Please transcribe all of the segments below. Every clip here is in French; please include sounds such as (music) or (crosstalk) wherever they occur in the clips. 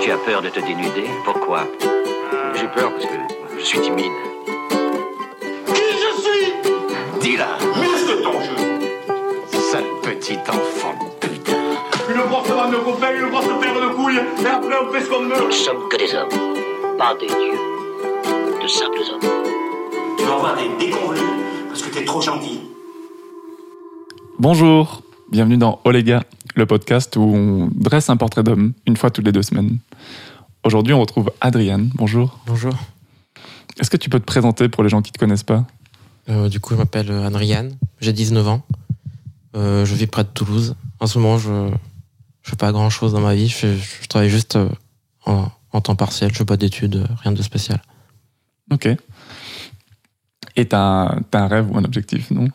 Tu as peur de te dénuder Pourquoi J'ai peur parce que je suis timide. Qui je suis Dis-la, Muscle ton jeu sale petit enfant de putain. Une grosse bande de copains, une grosse paire de couilles, et après on fait ce qu'on Nous veut ne sommes que des hommes, pas des dieux. De simples hommes. Tu vas avoir des déconvenus parce que t'es trop gentil. Bonjour, bienvenue dans Oh les gars, le podcast où on dresse un portrait d'homme une fois toutes les deux semaines. Aujourd'hui, on retrouve Adriane. Bonjour. Bonjour. Est-ce que tu peux te présenter pour les gens qui ne te connaissent pas? Euh, du coup, je m'appelle Adriane, j'ai 19 ans. Euh, je vis près de Toulouse. En ce moment, je ne fais pas grand chose dans ma vie. Je, je travaille juste euh, en, en temps partiel. Je fais pas d'études, euh, rien de spécial. Ok. Et t'as un, t'as un rêve ou un objectif, non?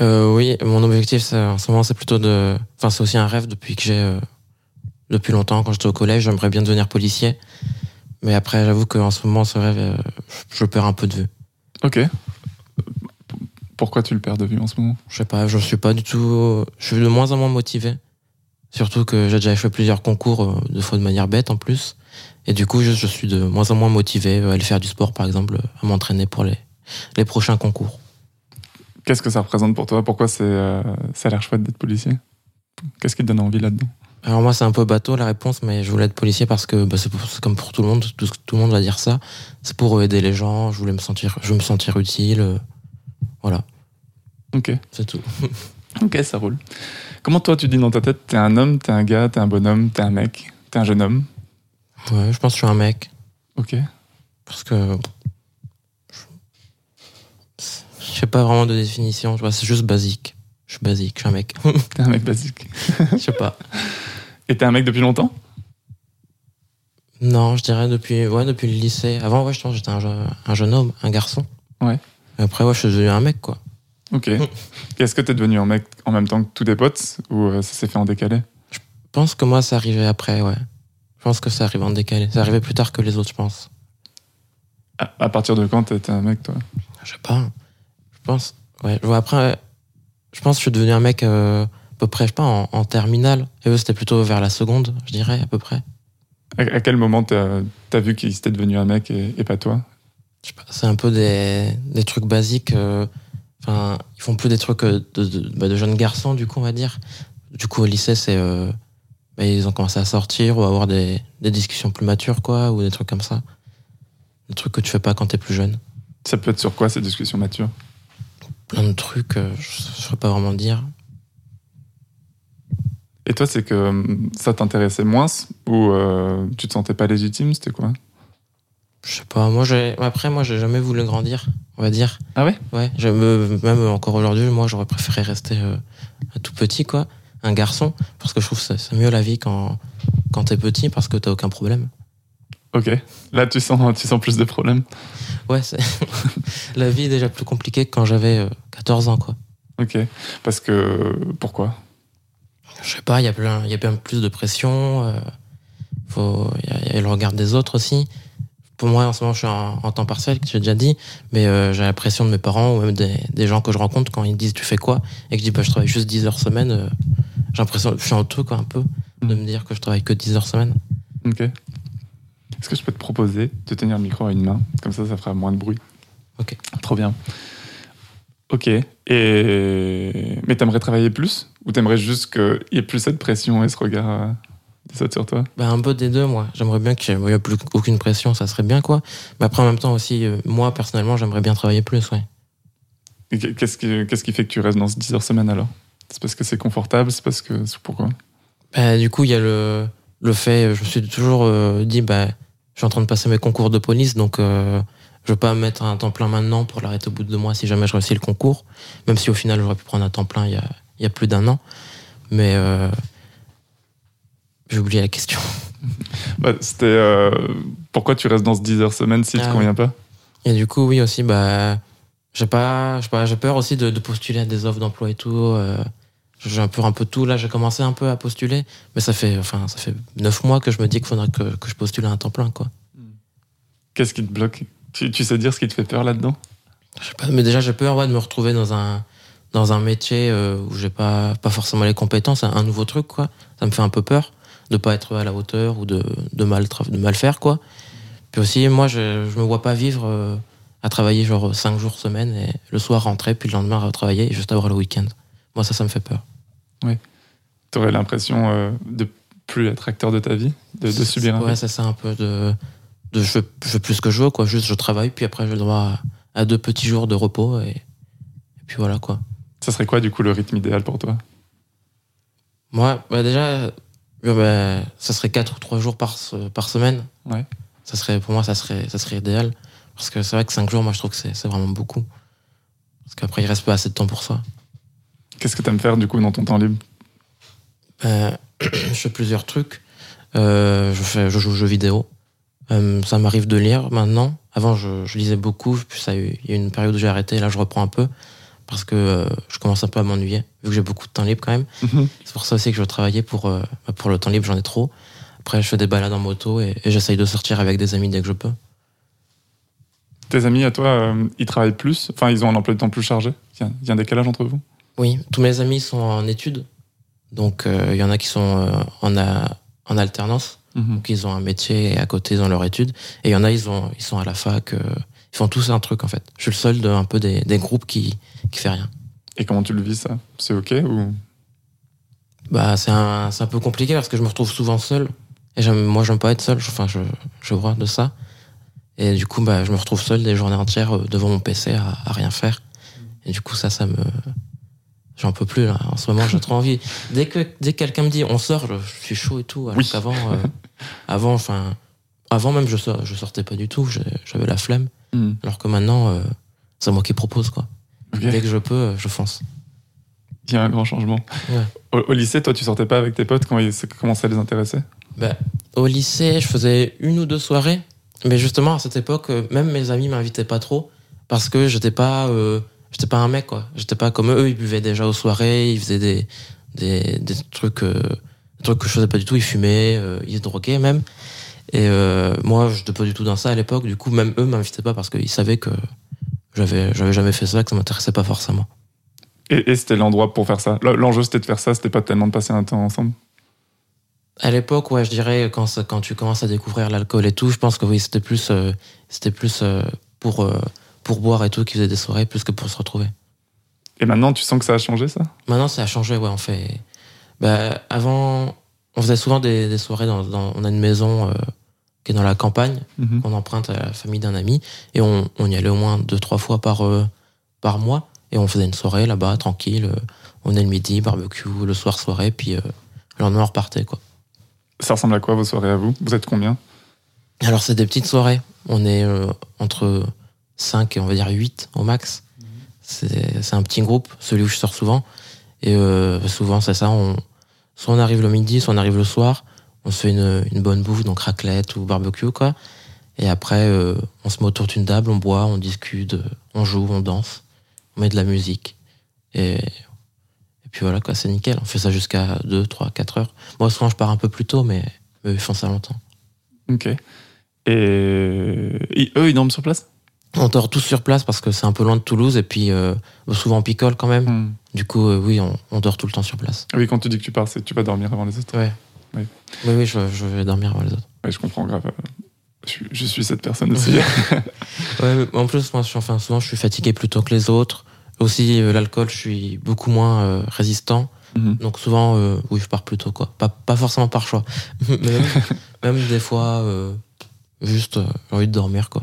Euh, oui, mon objectif c'est- en ce moment, c'est plutôt de. Enfin, c'est aussi un rêve depuis que j'ai. euh, depuis longtemps, quand j'étais au collège, j'aimerais bien devenir policier. Mais après, j'avoue qu'en ce moment, ce rêve, euh, je perds un peu de vue. Ok. Pourquoi tu le perds de vue en ce moment? Je sais pas, je suis pas du tout. Je suis de moins en moins motivé. Surtout que j'ai déjà fait plusieurs concours, euh, deux fois de manière bête en plus. Et du coup, je, je suis de moins en moins motivé à aller faire du sport, par exemple, à m'entraîner pour les, les prochains concours. Qu'est-ce que ça représente pour toi? Pourquoi c'est, euh, ça a l'air chouette d'être policier? Qu'est-ce qui te donne envie là-dedans? Alors moi, c'est un peu bateau la réponse, mais je voulais être policier parce que bah, c'est pour- c'est comme pour tout le monde, tout, tout le monde va dire ça. C'est pour aider les gens. Je voulais me sentir, je veux me sentir utile. euh, Voilà, Ok. c'est tout. (laughs) Ok, ça roule. Comment toi tu dis dans ta tête T'es un homme, t'es un gars, t'es un bonhomme, t'es un mec, t'es un jeune homme? Ouais, je pense que je suis un mec. Ok. Parce que. Je sais pas vraiment de définition, tu vois, c'est juste basique. Je suis basique, je suis un mec. (laughs) T'es un mec basique. (laughs) Je sais pas. Et t'es un mec depuis longtemps? Non, je dirais depuis, ouais, depuis le lycée. Avant, ouais, je pense que j'étais un jeune homme, un garçon. Ouais. Et après, ouais, je suis devenu un mec, quoi. Ok. (laughs) Est-ce que t'es devenu un mec en même temps que tous tes potes ou euh, ça s'est fait en décalé? Je pense que moi, ça arrivait après, ouais. Je pense que ça arrivait en décalé. Ça arrivait plus tard que les autres, je pense. à, à partir de quand t'étais un mec toi? Je sais pas. Je pense. Ouais. je vois, Après, euh, je pense que je suis devenu un mec euh, à peu près, je sais pas, en, en terminale. Et eux, c'était plutôt vers la seconde, je dirais, à peu près. à, à quel moment t'as as vu qu'il s'était devenu un mec et, et pas toi? Je sais pas, c'est un peu des, des trucs basiques. euh, Enfin, ils font plus des trucs euh, de, de, bah, de jeunes garçons, du coup, on va dire. Du coup, au lycée, c'est. euh, bah, ils ont commencé à sortir ou à avoir des, des discussions plus matures, quoi, ou des trucs comme ça. Des trucs que tu fais pas quand t'es plus jeune. Ça peut être sur quoi ces discussions matures? Plein de trucs, euh, je ne saurais pas vraiment dire. Et toi, c'est que hum, ça t'intéressait moins ou euh, tu te sentais pas légitime C'était quoi? Je sais pas, moi. Après, moi, j'ai jamais voulu grandir, on va dire. Ah ouais? Ouais, je me- même encore aujourd'hui, moi, j'aurais préféré rester euh, tout petit, quoi. Un garçon, parce que je trouve que c'est c'est mieux la vie quand, quand t'es petit, parce que t'as aucun problème. Ok. Là, tu sens, tu sens plus de problèmes. Ouais, (laughs) la vie est déjà plus compliquée que quand j'avais euh, 14 ans, quoi. Ok. Parce que pourquoi? Je sais pas, il y a plein, il y a bien plus de pression. euh, faut, il y, a- il y a le regard des autres aussi. Pour moi, en ce moment, je suis en, en temps partiel, que j'ai déjà dit, mais euh, j'ai la pression de mes parents ou même des, des gens que je rencontre quand ils me disent tu fais quoi? et que je dis bah, je travaille juste 10 heures semaine. euh, j'ai l'impression, je suis en tout quoi, un peu, de me dire que je travaille que 10 heures semaine. Ok. Est-ce que je peux te proposer de tenir le micro à une main? Comme ça, ça fera moins de bruit. Ok. Trop bien. Ok. Et... Mais t'aimerais travailler plus? Ou t'aimerais juste qu'il y ait plus cette pression et ce regard euh, des autres sur toi? Bah, un peu des deux, moi. J'aimerais bien qu'il n'y ait plus aucune pression, ça serait bien, quoi. Mais après, en même temps aussi, euh, moi, personnellement, j'aimerais bien travailler plus, ouais. Et Qu'est-ce qui, qu'est-ce qui fait que tu restes dans ce 10 heures semaine alors? C'est parce que c'est confortable? C'est parce que. C'est pourquoi Bah, du coup, il y a le, le fait, je me suis toujours euh, dit, bah, je suis en train de passer mes concours de police, donc euh, je veux pas me mettre un temps plein maintenant pour l'arrêter au bout de deux mois si jamais je réussis le concours, même si au final j'aurais pu prendre un temps plein il y a, il y a plus d'un an. Mais euh, j'ai oublié la question. (laughs) Bah, C'était. euh, Pourquoi tu restes dans ce 10 heures semaine si Ah te ouais. convient pas? Et du coup, oui, aussi, bah, j'ai pas, pas, peur aussi de, de postuler à des offres d'emploi et tout. J'ai un peu, un peu tout. Là, j'ai commencé un peu à postuler, mais ça fait, enfin, ça fait neuf mois que je me dis qu'il faudrait que, que je postule à un temps plein, quoi. Qu'est-ce qui te bloque? Tu, tu sais dire ce qui te fait peur là-dedans? Je sais pas, mais déjà j'ai peur ouais, de me retrouver dans un dans un métier euh, où j'ai pas pas forcément les compétences, un, nouveau truc quoi. Ça me fait un peu peur de pas être à la hauteur ou de, de, mal, de mal faire, quoi. Puis aussi, moi, je, je me vois pas vivre euh, à travailler genre 5 jours semaine et le soir rentrer, puis le lendemain retravailler et juste avoir le week-end. Moi, ça, ça me fait peur. T'aurais l'impression euh, de plus être acteur de ta vie, de, de subir un Ouais, c'est ça un peu de. de je, je fais plus que je veux, quoi. Juste, je travaille, puis après, j'ai le droit à, à deux petits jours de repos et, et puis voilà, quoi. Ça serait quoi du coup le rythme idéal pour toi? Moi, bah déjà, euh, bah, ça serait 4 ou 3 jours par, se- par semaine. Ouais. Ça serait, pour moi, ça serait, ça serait idéal. Parce que c'est vrai que 5 jours, moi, je trouve que c'est c'est vraiment beaucoup. Parce qu'après, il reste pas assez de temps pour ça. Qu'est-ce que t'aimes faire du coup dans ton temps libre Euh, (clears throat) je fais plusieurs trucs. Euh, je, fais, je joue aux jeux vidéo. Euh, ça m'arrive de lire maintenant. Avant, je, je lisais beaucoup. Puis ça il y a eu une période où j'ai arrêté. Là, je reprends un peu. Parce que euh, je commence un peu à m'ennuyer. Vu que j'ai beaucoup de temps libre quand même. Mhm. C'est pour ça aussi que je veux travailler pour, bah, pour le temps libre. J'en ai trop. Après, je fais des balades en moto et, et j'essaye de sortir avec des amis dès que je peux. Tes amis à toi, ils travaillent plus? Enfin, ils ont un emploi de temps plus chargé? Il y a- il y a un décalage entre vous? Oui, tous mes amis sont en études. Donc, euh, il y en a qui sont euh, en, a- en alternance. Mhm. Donc ils ont un métier et à côté ils ont leur étude. Et il y en a, ils, ont, ils sont à la fac. euh, ils font tous un truc en fait. Je suis le seul de un peu des, des groupes qui, qui fait rien. Et comment tu le vis ça? C'est ok ou? Bah c'est un, un peu compliqué parce que je me retrouve souvent seul. Et moi j'aime pas être seul. Enfin je, je vois de ça. Et du coup bah je me retrouve seul des journées entières euh, devant mon PC à, à rien faire. Et du coup ça ça me J'en peux plus là. En ce moment, j'ai trop envie. (laughs) Dès que dès que quelqu'un me dit on sort, je, je suis chaud et tout. Alors Oui. qu'avant, euh, (laughs) avant, enfin, avant même je sor- je sortais pas du tout. J'avais la flemme. Mhm. Alors que maintenant, euh, c'est moi qui propose quoi. Dès que je peux, euh, je fonce. Il y a un grand changement. Ouais. Au, au lycée, toi, tu sortais pas avec tes potes? Quand ils- ça commençait à les intéresser Bah, au lycée, je faisais une ou deux soirées, mais justement à cette époque, euh, même mes amis m'invitaient pas trop parce que j'étais pas, euh, j'étais pas un mec quoi. J'étais pas comme eux. Ils buvaient déjà aux soirées, ils faisaient des des, des trucs, euh, des trucs que je faisais pas du tout. Ils fumaient, euh, ils se droguaient même. Et euh, moi, j'étais pas du tout dans ça à l'époque. Du coup, même eux m'invitaient pas parce qu'ils savaient que j'avais j'avais jamais fait ça, que ça m'intéressait pas forcément. Et, et c'était l'endroit pour faire ça? L'enjeu, c'était de faire ça, c'était pas tellement de passer un temps ensemble? À l'époque, ouais, je dirais quand quand tu commences à découvrir l'alcool et tout, je pense que oui, c'était plus euh, c'était plus pour pour boire et tout qui faisait des soirées plus que pour se retrouver. Et maintenant, tu sens que ça a changé, ça? Maintenant, ça a changé, ouais, on fait. Bah, avant, on faisait souvent des, des soirées dans, dans- on a une maison euh, qui est dans la campagne, Mhm. qu'on emprunte à la famille d'un ami, et on, on y allait au moins deux trois fois par euh, par mois, et on faisait une soirée là-bas tranquille. euh, on est le midi, barbecue, le soir soirée, puis le lendemain on repartait quoi. Ça ressemble à quoi vos soirées à vous? Vous êtes combien? Alors, c'est des petites soirées. On est entre 5 et on va dire 8 au max. C'est c'est un petit groupe, celui où je sors souvent. Et euh, souvent, c'est ça. On, soit on arrive le midi, soit on arrive le soir. On se fait une, une bonne bouffe, donc raclette ou barbecue, quoi. Et après, euh, on se met autour d'une table, on boit, on discute, euh, on joue, on danse, on met de la musique. Et, et puis voilà, quoi, c'est nickel. On fait ça jusqu'à 2, 3, 4 heures. Moi, souvent, je pars un peu plus tôt, mais, mais ils font ça longtemps. Ok. Et, et eux, ils dorment sur place? On dort tous sur place parce que c'est un peu loin de Toulouse et puis euh, souvent on picole quand même. Hmm. Du coup, euh, oui, on, on dort tout le temps sur place. Oui, quand tu dis que tu pars, c'est tu vas dormir avant les autres. Ouais. Oui. Oui, oui, je, je vais dormir avant les autres. Ouais, je comprends grave. Je, suis- je suis cette personne aussi. (laughs) Ouais, mais en plus, moi, je suis, enfin, souvent, je suis fatigué plus tôt que les autres. Aussi, euh, l'alcool, je suis beaucoup moins résistant. Mhm. Donc souvent, oui, je pars plus tôt, quoi. Pas, pas forcément par choix. Mais (laughs) même, même des fois, juste, j'ai envie de dormir, quoi.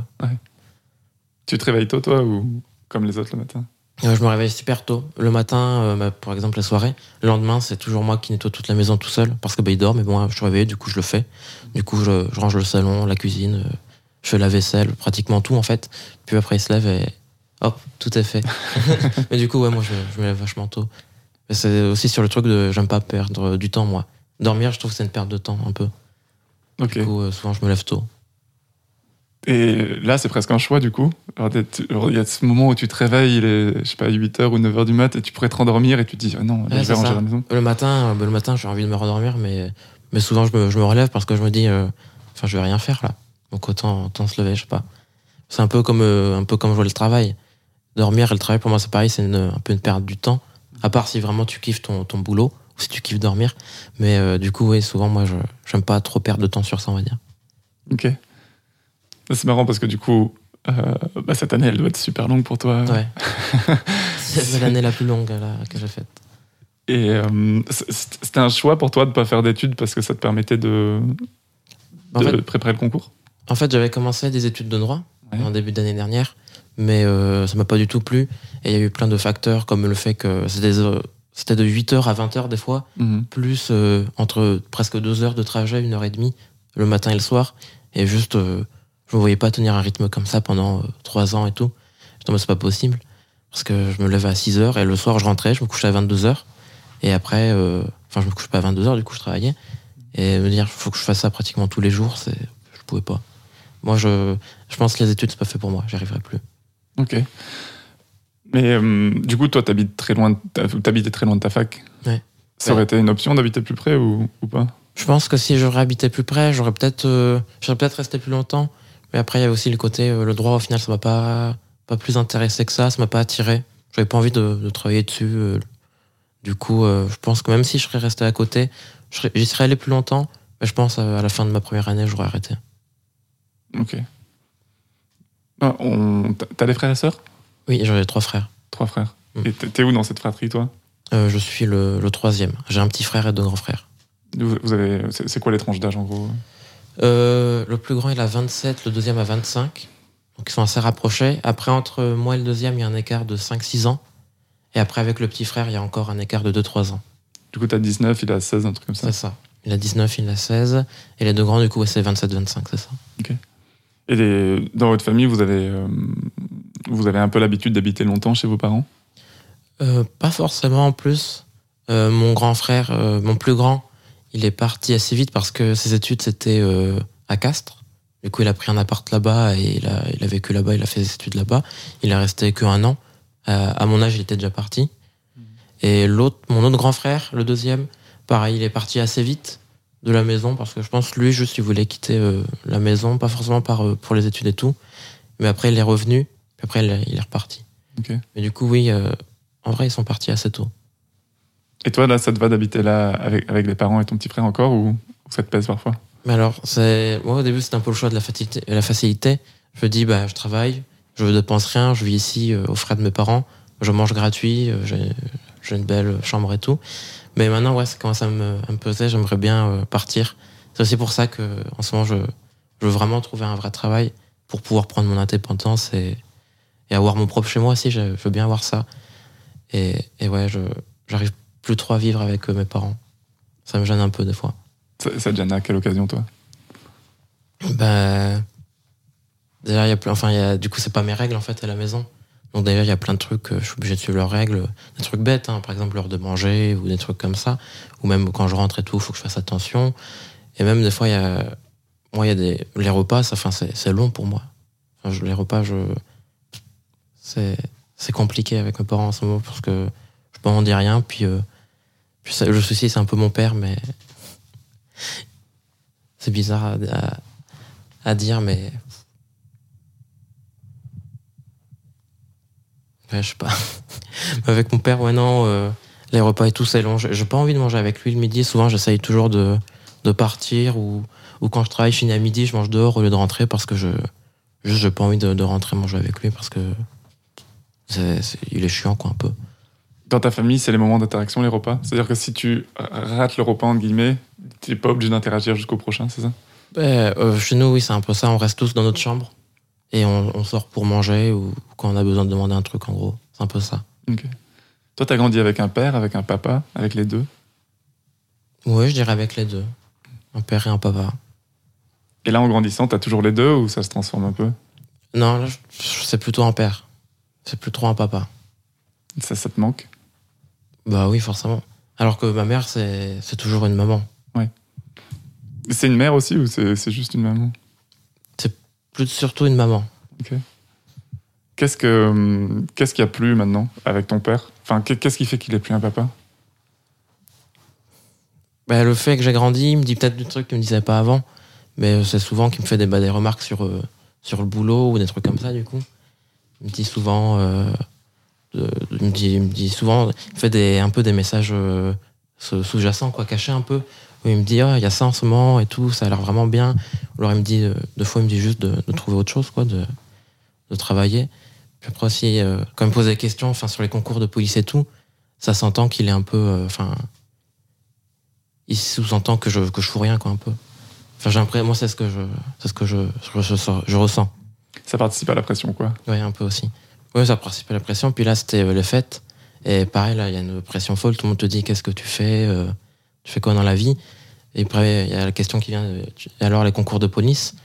Tu te réveilles tôt, toi, ou comme les autres le matin Euh, je me réveille super tôt. Le matin, euh, bah, par exemple, la soirée. Le lendemain, c'est toujours moi qui nettoie toute la maison tout seul. Parce que bah, il dort, mais bon, je suis réveillé, du coup, je le fais. Du coup, je, je range le salon, la cuisine, euh, je fais la vaisselle, pratiquement tout, en fait. Puis après, il se lève et hop, tout est fait. (laughs) mais du coup, ouais, moi, je, je me lève vachement tôt. C'est aussi sur le truc de j'aime pas perdre du temps, moi. Dormir, je trouve que c'est une perte de temps, un peu. Du coup, euh, souvent, je me lève tôt. Et là, c'est presque un choix, du coup. Il y a ce moment où tu te réveilles, il est, je sais pas, 8h ou 9h du mat, et tu pourrais te rendormir, et tu te dis, ah non, là, Ouais, je vais ranger ça. la maison. Le matin, euh, le matin, j'ai envie de me rendormir, mais, mais souvent je me, je me relève parce que je me dis, euh, enfin, je vais rien faire là. Donc autant, autant se lever, je sais pas. C'est un peu comme, euh, un peu comme jouer le travail. Dormir et le travail, pour moi, c'est pareil, c'est un peu une perte du temps. À part si vraiment tu kiffes ton, ton boulot, ou si tu kiffes dormir. Mais euh, du coup, oui, souvent, moi, je j'aime pas trop perdre de temps sur ça, on va dire. Ok. C'est marrant parce que du coup, euh, bah, cette année, elle doit être super longue pour toi. Ouais. (laughs) C'est l'année la plus longue là, que j'ai faite. Et euh, c'était un choix pour toi de pas faire d'études parce que ça te permettait de, En de fait- préparer le concours? En fait, j'avais commencé des études de droit Ouais. en début d'année dernière, mais euh, ça m'a pas du tout plu. Et il y a eu plein de facteurs, comme le fait que c'était euh, c'était de 8h à 20h des fois, Mhm. plus euh, entre presque deux heures de trajet, une heure et demie, le matin et le soir. Et juste, euh, je me voyais pas tenir un rythme comme ça pendant euh, trois ans et tout. Je me c'est pas possible. Parce que je me levais à 6 heures et le soir, je rentrais, je me couchais à 22 heures. Et après, euh, enfin, je me couche pas à 22 heures, du coup, je travaillais. Et me dire, faut que je fasse ça pratiquement tous les jours, c'est, je pouvais pas. Moi, je, je pense que les études, c'est pas fait pour moi, j'y arriverai plus. Ok. Mais euh, du coup, toi, t'habites très loin, t'habitais très loin de ta fac. Ouais. Ça Ouais. aurait été une option d'habiter plus près ou, ou pas? Je pense que si j'aurais habité plus près, j'aurais peut-être, euh, j'aurais peut-être resté plus longtemps. Mais après, il y a aussi le côté, euh, le droit, au final, ça m'a pas, pas plus intéressé que ça, ça m'a pas attiré. J'avais pas envie de, de travailler dessus. euh. Du coup, euh, je pense que même si je serais resté à côté, j'y serais allé plus longtemps. Mais je pense à la fin de ma première année, j'aurais arrêté. Ok. Ah, on- t'as- des frères et sœurs? Oui, j'avais trois frères. Trois frères. Mm. Et t'es où dans cette fratrie, toi? Euh, je suis le, le troisième. J'ai un petit frère et deux grands frères. vous, avez, c'est c'est quoi les tranches d'âge en gros? Euh, le plus grand, il a 27, le deuxième a 25. Donc ils sont assez rapprochés. Après, entre moi et le deuxième, il y a un écart de 5-6 ans. Et après, avec le petit frère, il y a encore un écart de 2-3 ans. Du coup, t'as 19, il a 16, un truc comme ça. C'est ça. Il a 19, il a 16. Et les deux grands, du coup, c'est 27-25, c'est ça. Et les- dans votre famille, vous avez, euh, vous avez un peu l'habitude d'habiter longtemps chez vos parents? Euh, pas forcément en plus. Euh, mon grand frère, euh, mon plus grand, il est parti assez vite parce que ses études c'était euh, à Castres. Du coup, il a pris un appart là-bas et il a, il a vécu là-bas, il a fait ses études là-bas. Il est resté que un an. Euh, à mon âge, il était déjà parti. Et l'autre, mon autre grand frère, le deuxième, pareil, il est parti assez vite de la maison parce que je pense lui juste il voulait quitter euh, la maison, pas forcément par, euh, pour les études et tout. Mais après, il est revenu. Puis après, il est- il est reparti. Mais du coup, oui, euh, en vrai, ils sont partis assez tôt. Et toi, là, ça te va d'habiter là avec, avec les parents et ton petit frère encore ou, ça te pèse parfois? Mais alors, c'est moi au début c'était un peu le choix de la facilité. Je me dis bah je travaille, je ne dépense rien, je vis ici euh, aux frais de mes parents, je mange gratuit, euh, j'ai une belle chambre et tout. Mais maintenant ouais, ça commence à me, à peser. J'aimerais bien euh, partir. C'est aussi pour ça que en ce moment je, veux vraiment trouver un vrai travail pour pouvoir prendre mon indépendance et, avoir mon propre chez moi aussi. Je, je veux bien avoir ça. Et, et ouais, je j'arrive plus trop à vivre avec euh, mes parents. Ça me gêne un peu des fois. ça, ça te gêne à quelle occasion, toi? Bah, déjà, il y a plein, enfin, il y a, du coup, c'est pas mes règles en fait à la maison. Donc d'ailleurs, il y a plein de trucs, je suis obligé de suivre leurs règles, des trucs bêtes, hein, par exemple l'heure de manger ou des trucs comme ça, ou même quand je rentre et tout, il faut que je fasse attention. Et même des fois, il y a, moi, il y a des, les repas, ça, enfin, c'est, c'est long pour moi. Enfin, je- les repas, je, c'est, c'est compliqué avec mes parents en ce moment parce que je peux en dire rien, puis, euh, le souci, c'est un peu mon père, mais c'est bizarre à, dire, mais. Ouais, je sais pas. (laughs) avec mon père, ouais, non, euh, les repas et tout, c'est long. J'ai pas envie de manger avec lui le midi. Souvent, j'essaye toujours de, partir ou, ou quand je travaille, je finis à midi, je mange dehors au lieu de rentrer parce que je. Juste, j'ai pas envie de, rentrer manger avec lui parce que. il est chiant, quoi, un peu. Dans ta famille, c'est les moments d'interaction, les repas C'est-à-dire que si tu rates le repas, entre guillemets, tu n'es pas obligé d'interagir jusqu'au prochain, c'est ça? Ouais, euh, chez nous, oui, c'est un peu ça. On reste tous dans notre chambre et on, on sort pour manger ou quand on a besoin de demander un truc, en gros. C'est un peu ça. Toi, t'as grandi avec un père, avec un papa, avec les deux? Oui, je dirais avec les deux. Un père et un papa. Et là, en grandissant, t'as toujours les deux ou ça se transforme un peu? Non, c'est plutôt un père. C'est plus trop un papa. ça, ça te manque? Bah oui, forcément. Alors que ma mère, c'est c'est toujours une maman. C'est une mère aussi ou c'est c'est juste une maman? Plus surtout une maman. Qu'est-ce que qu'est-ce qu'il y a plus maintenant avec ton père? Enfin, qu'est- qu'est-ce qui fait qu'il est plus un papa? Bah, le fait que j'ai grandi, il me dit peut-être des trucs qu'il me disait pas avant. Mais euh, c'est souvent qu'il me fait des, bah, des remarques sur, euh, sur le boulot ou des trucs comme ça, du coup. Il me dit souvent. euh, il, me dit, il me dit souvent. Il fait des, un peu des messages euh, ce sous-jacent, quoi, caché un peu. Où il me dit, ah, il y a ça en ce moment et tout, ça a l'air vraiment bien. Ou alors il me dit, euh, deux fois, il me dit juste de, de trouver autre chose, quoi, de, de travailler. Puis après aussi, euh, quand il me pose des questions enfin, sur les concours de police et tout, ça s'entend qu'il est un peu. euh, Enfin. il sous-entend que je, que je fous rien, quoi, un peu. Enfin, j'ai l'impression, moi, c'est ce que je, c'est ce que je, je, je- je ressens. Ça participe à la pression, quoi. Oui, un peu aussi. Oui, ça participe à la pression. Puis là, c'était euh, les fêtes. Et pareil, là, il y a une pression folle. Tout le monde te dit qu'est-ce que tu fais euh, Tu fais quoi dans la vie? Et après, il y a la question qui vient et alors, les concours de police?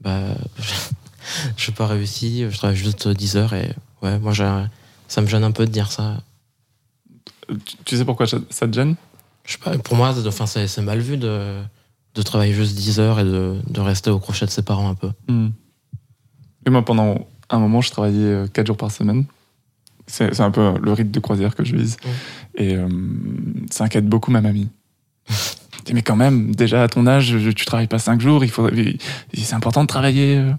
Bah, (laughs) Je n'ai pas réussi. Je travaille juste 10 heures. Et ouais, moi, ça me gêne un peu de dire ça. Tu, sais pourquoi ça te gêne? Je sais pas, pour moi, c'est- enfin, c'est c'est mal vu de, de travailler juste 10 heures et de, de rester au crochet de ses parents un peu. Hmm. Et moi, pendant un moment, je travaillais 4 jours par semaine. C'est un peu le rythme de croisière que je vise. Et euh, ça inquiète beaucoup ma mamie. Mais quand même, déjà à ton âge, tu travailles pas 5 jours, il faut, il- c'est important de travailler. euh.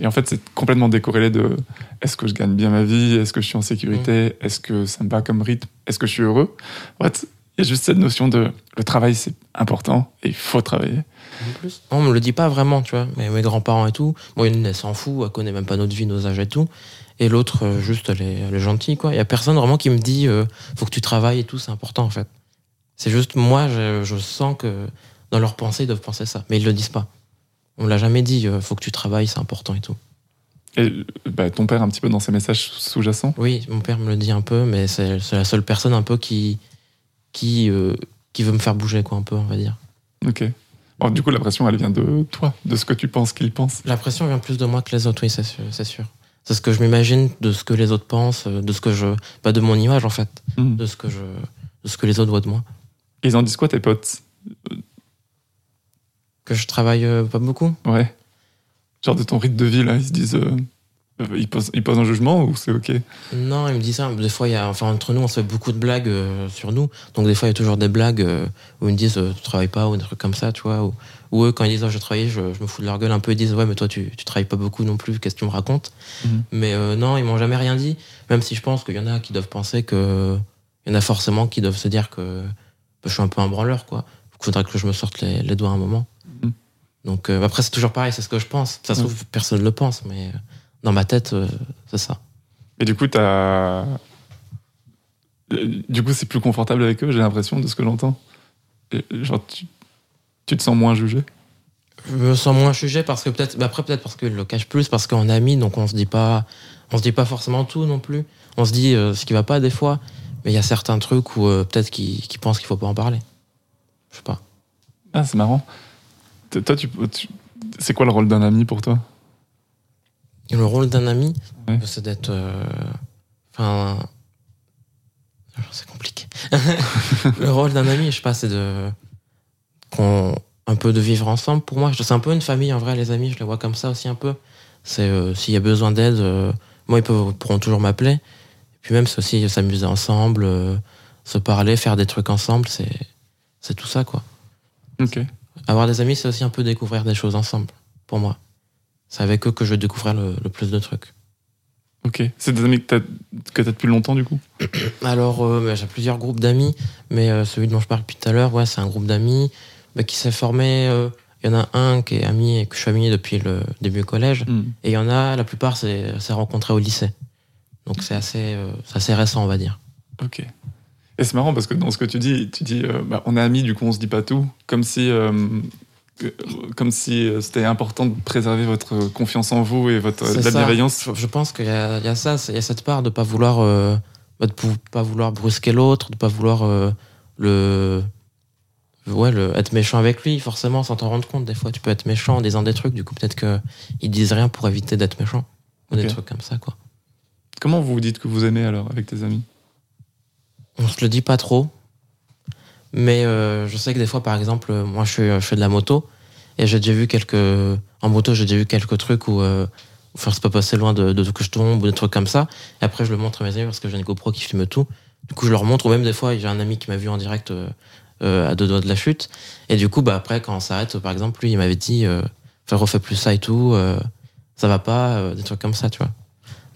Et en fait, c'est complètement décorrélé de est-ce que je gagne bien ma vie, est-ce que je suis en sécurité, est-ce que ça me va comme rythme, est-ce que je suis heureux? En fait, il y a juste cette notion de le travail, c'est important et il faut travailler. On me le dit pas vraiment, tu vois. Mais mes grands-parents et tout, bon, une, elle s'en fout, elle connaît même pas notre vie, nos âges et tout. Et l'autre, euh, juste, elle est, elle est gentille, quoi. Il y a personne vraiment qui me dit, euh, faut que tu travailles et tout, c'est important, en fait. C'est juste, moi, je, je sens que dans leur pensée, ils doivent penser ça. Mais ils le disent pas. On l'a jamais dit, euh, faut que tu travailles, c'est important et tout. Et bah, ton père, un petit peu dans ses messages sous-jacents, Oui, mon père me le dit un peu, mais c'est la seule personne un peu qui, qui, euh, qui veut me faire bouger, quoi, un peu, on va dire. ok. Bon, du coup, la pression, elle vient de toi, de ce que tu penses qu'il pense. La pression vient plus de moi que les autres, oui, c'est sûr. C'est sûr. C'est ce que je m'imagine de ce que les autres pensent, euh, de ce que je. Pas de mon image, en fait, Hmm. de ce que, je, de ce que les autres voient de moi. Ils en disent quoi, tes potes? Que je travaille euh, pas beaucoup. Ouais. Genre de ton rythme de vie, là, ils se disent. euh, ils, posent, ils posent un jugement ou c'est ok? Non, ils me disent ça. Des fois, il y a, enfin, entre nous, on se fait beaucoup de blagues euh, sur nous. Donc, des fois, il y a toujours des blagues euh, où ils me disent euh, tu travailles pas ou des trucs comme ça, tu vois. Ou, ou eux, quand ils disent oh, je travaille, je, je me fous de leur gueule un peu. Ils disent ouais, mais toi, tu, tu travailles pas beaucoup non plus. Qu'est-ce que tu me racontes? Mhm. Mais euh, non, ils m'ont jamais rien dit. Même si je pense qu'il y en a qui doivent penser que. Il y en a forcément qui doivent se dire que bah, je suis un peu un branleur, quoi. Il faudrait que je me sorte les, les doigts un moment. Mhm. Donc, après, c'est toujours pareil, c'est ce que je pense. Ça se trouve, personne ne le pense, mais dans ma tête, euh, c'est ça. Et du coup, t'as. Euh, Du coup, c'est plus confortable avec eux, j'ai l'impression, de ce que j'entends. Genre, tu, tu te sens moins jugé Je me sens moins jugé parce que peut-être, après peut-être parce qu'il le cache plus, parce qu'on est amis, donc on se dit pas, on se dit pas forcément tout non plus. On se dit euh, ce qui va pas des fois, mais il y a certains trucs où euh, peut-être qu'ils qu'ils pensent qu'il faut pas en parler. Je sais pas. Ah, c'est marrant. Toi, tu, tu- c'est quoi le rôle d'un ami pour toi? Et le rôle d'un ami, Ouais. c'est d'être, euh, enfin, c'est compliqué. (laughs) le rôle d'un ami, je sais pas, c'est de qu'on un peu de vivre ensemble. Pour moi, c'est un peu une famille en vrai. Les amis, je les vois comme ça aussi un peu. C'est euh, s'il y a besoin d'aide, euh, moi ils peuvent, pourront toujours m'appeler. Et puis même c'est aussi s'amuser ensemble, se parler, faire des trucs ensemble. C'est c'est tout ça quoi. Ok. Avoir des amis, c'est aussi un peu découvrir des choses ensemble. Pour moi, c'est avec eux que je vais découvrir le, le plus de trucs. Ok. C'est des amis que que t'as depuis longtemps, du coup (clears throat) Alors, euh, bah, j'ai plusieurs groupes d'amis, mais euh, celui dont je parle depuis tout à l'heure, ouais, c'est un groupe d'amis bah, qui s'est formé. euh, Il y en a un qui est ami et que je suis ami depuis le début du collège, Hmm. et il y en a, la plupart, c'est s'est rencontrés au lycée. Donc c'est assez, assez récent, on va dire. Ok. Et c'est marrant parce que dans ce que tu dis, tu dis, bah, on est amis, du coup on se dit pas tout, comme si, comme si euh, c'était important de préserver votre confiance en vous et votre la ça. bienveillance. Je, je pense qu'il y, a il y a ça, il y a cette part de pas vouloir, euh, de pas vouloir brusquer l'autre, de pas vouloir euh, le, ouais, le, être méchant avec lui, forcément, sans t'en rendre compte. Des fois, tu peux être méchant en disant des trucs, du coup, peut-être qu'ils disent rien pour éviter d'être méchant. Ou des trucs comme ça, quoi. Comment vous vous dites que vous aimez alors avec tes amis? On se le dit pas trop. Mais euh, je sais que des fois, par exemple, euh, moi, je fais, de la moto. Et j'ai déjà vu quelques. En moto, j'ai déjà vu quelques trucs où. Euh, Enfin, c'est pas passer loin de, de que je tombe ou des trucs comme ça. Et après, je le montre à mes amis parce que j'ai une GoPro qui filme tout. Du coup, je leur montre. Ou même des fois, j'ai un ami qui m'a vu en direct euh, à deux doigts de la chute. Et du coup, bah, après, quand on s'arrête, par exemple, lui, il m'avait dit euh, refais plus ça et tout. euh, ça va pas. des trucs comme ça, tu vois.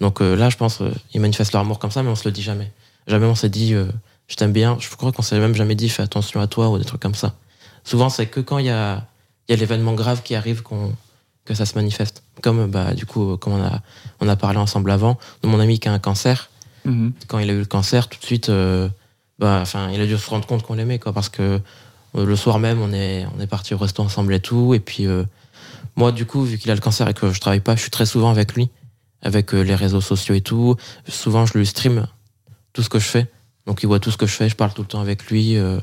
Donc là, je pense, ils manifestent leur amour comme ça, mais on se le dit jamais. Jamais on s'est dit, je t'aime bien. Je crois qu'on s'est même jamais dit fais attention à toi ou des trucs comme ça. Souvent, c'est que quand il y a, il y a l'événement grave qui arrive qu'on, que ça se manifeste. Comme, bah, du coup, comme on a, on a parlé ensemble avant, de mon ami qui a un cancer. Mhm. Quand il a eu le cancer, tout de suite, euh, bah, enfin, il a dû se rendre compte qu'on l'aimait, quoi, parce que euh, le soir même, on est, on est parti au resto ensemble et tout. Et puis, euh, moi, du coup, vu qu'il a le cancer et que je travaille pas, je suis très souvent avec lui, avec les réseaux sociaux et tout. Souvent, je lui stream tout ce que je fais. Donc, il voit tout ce que je fais, je parle tout le temps avec lui. euh,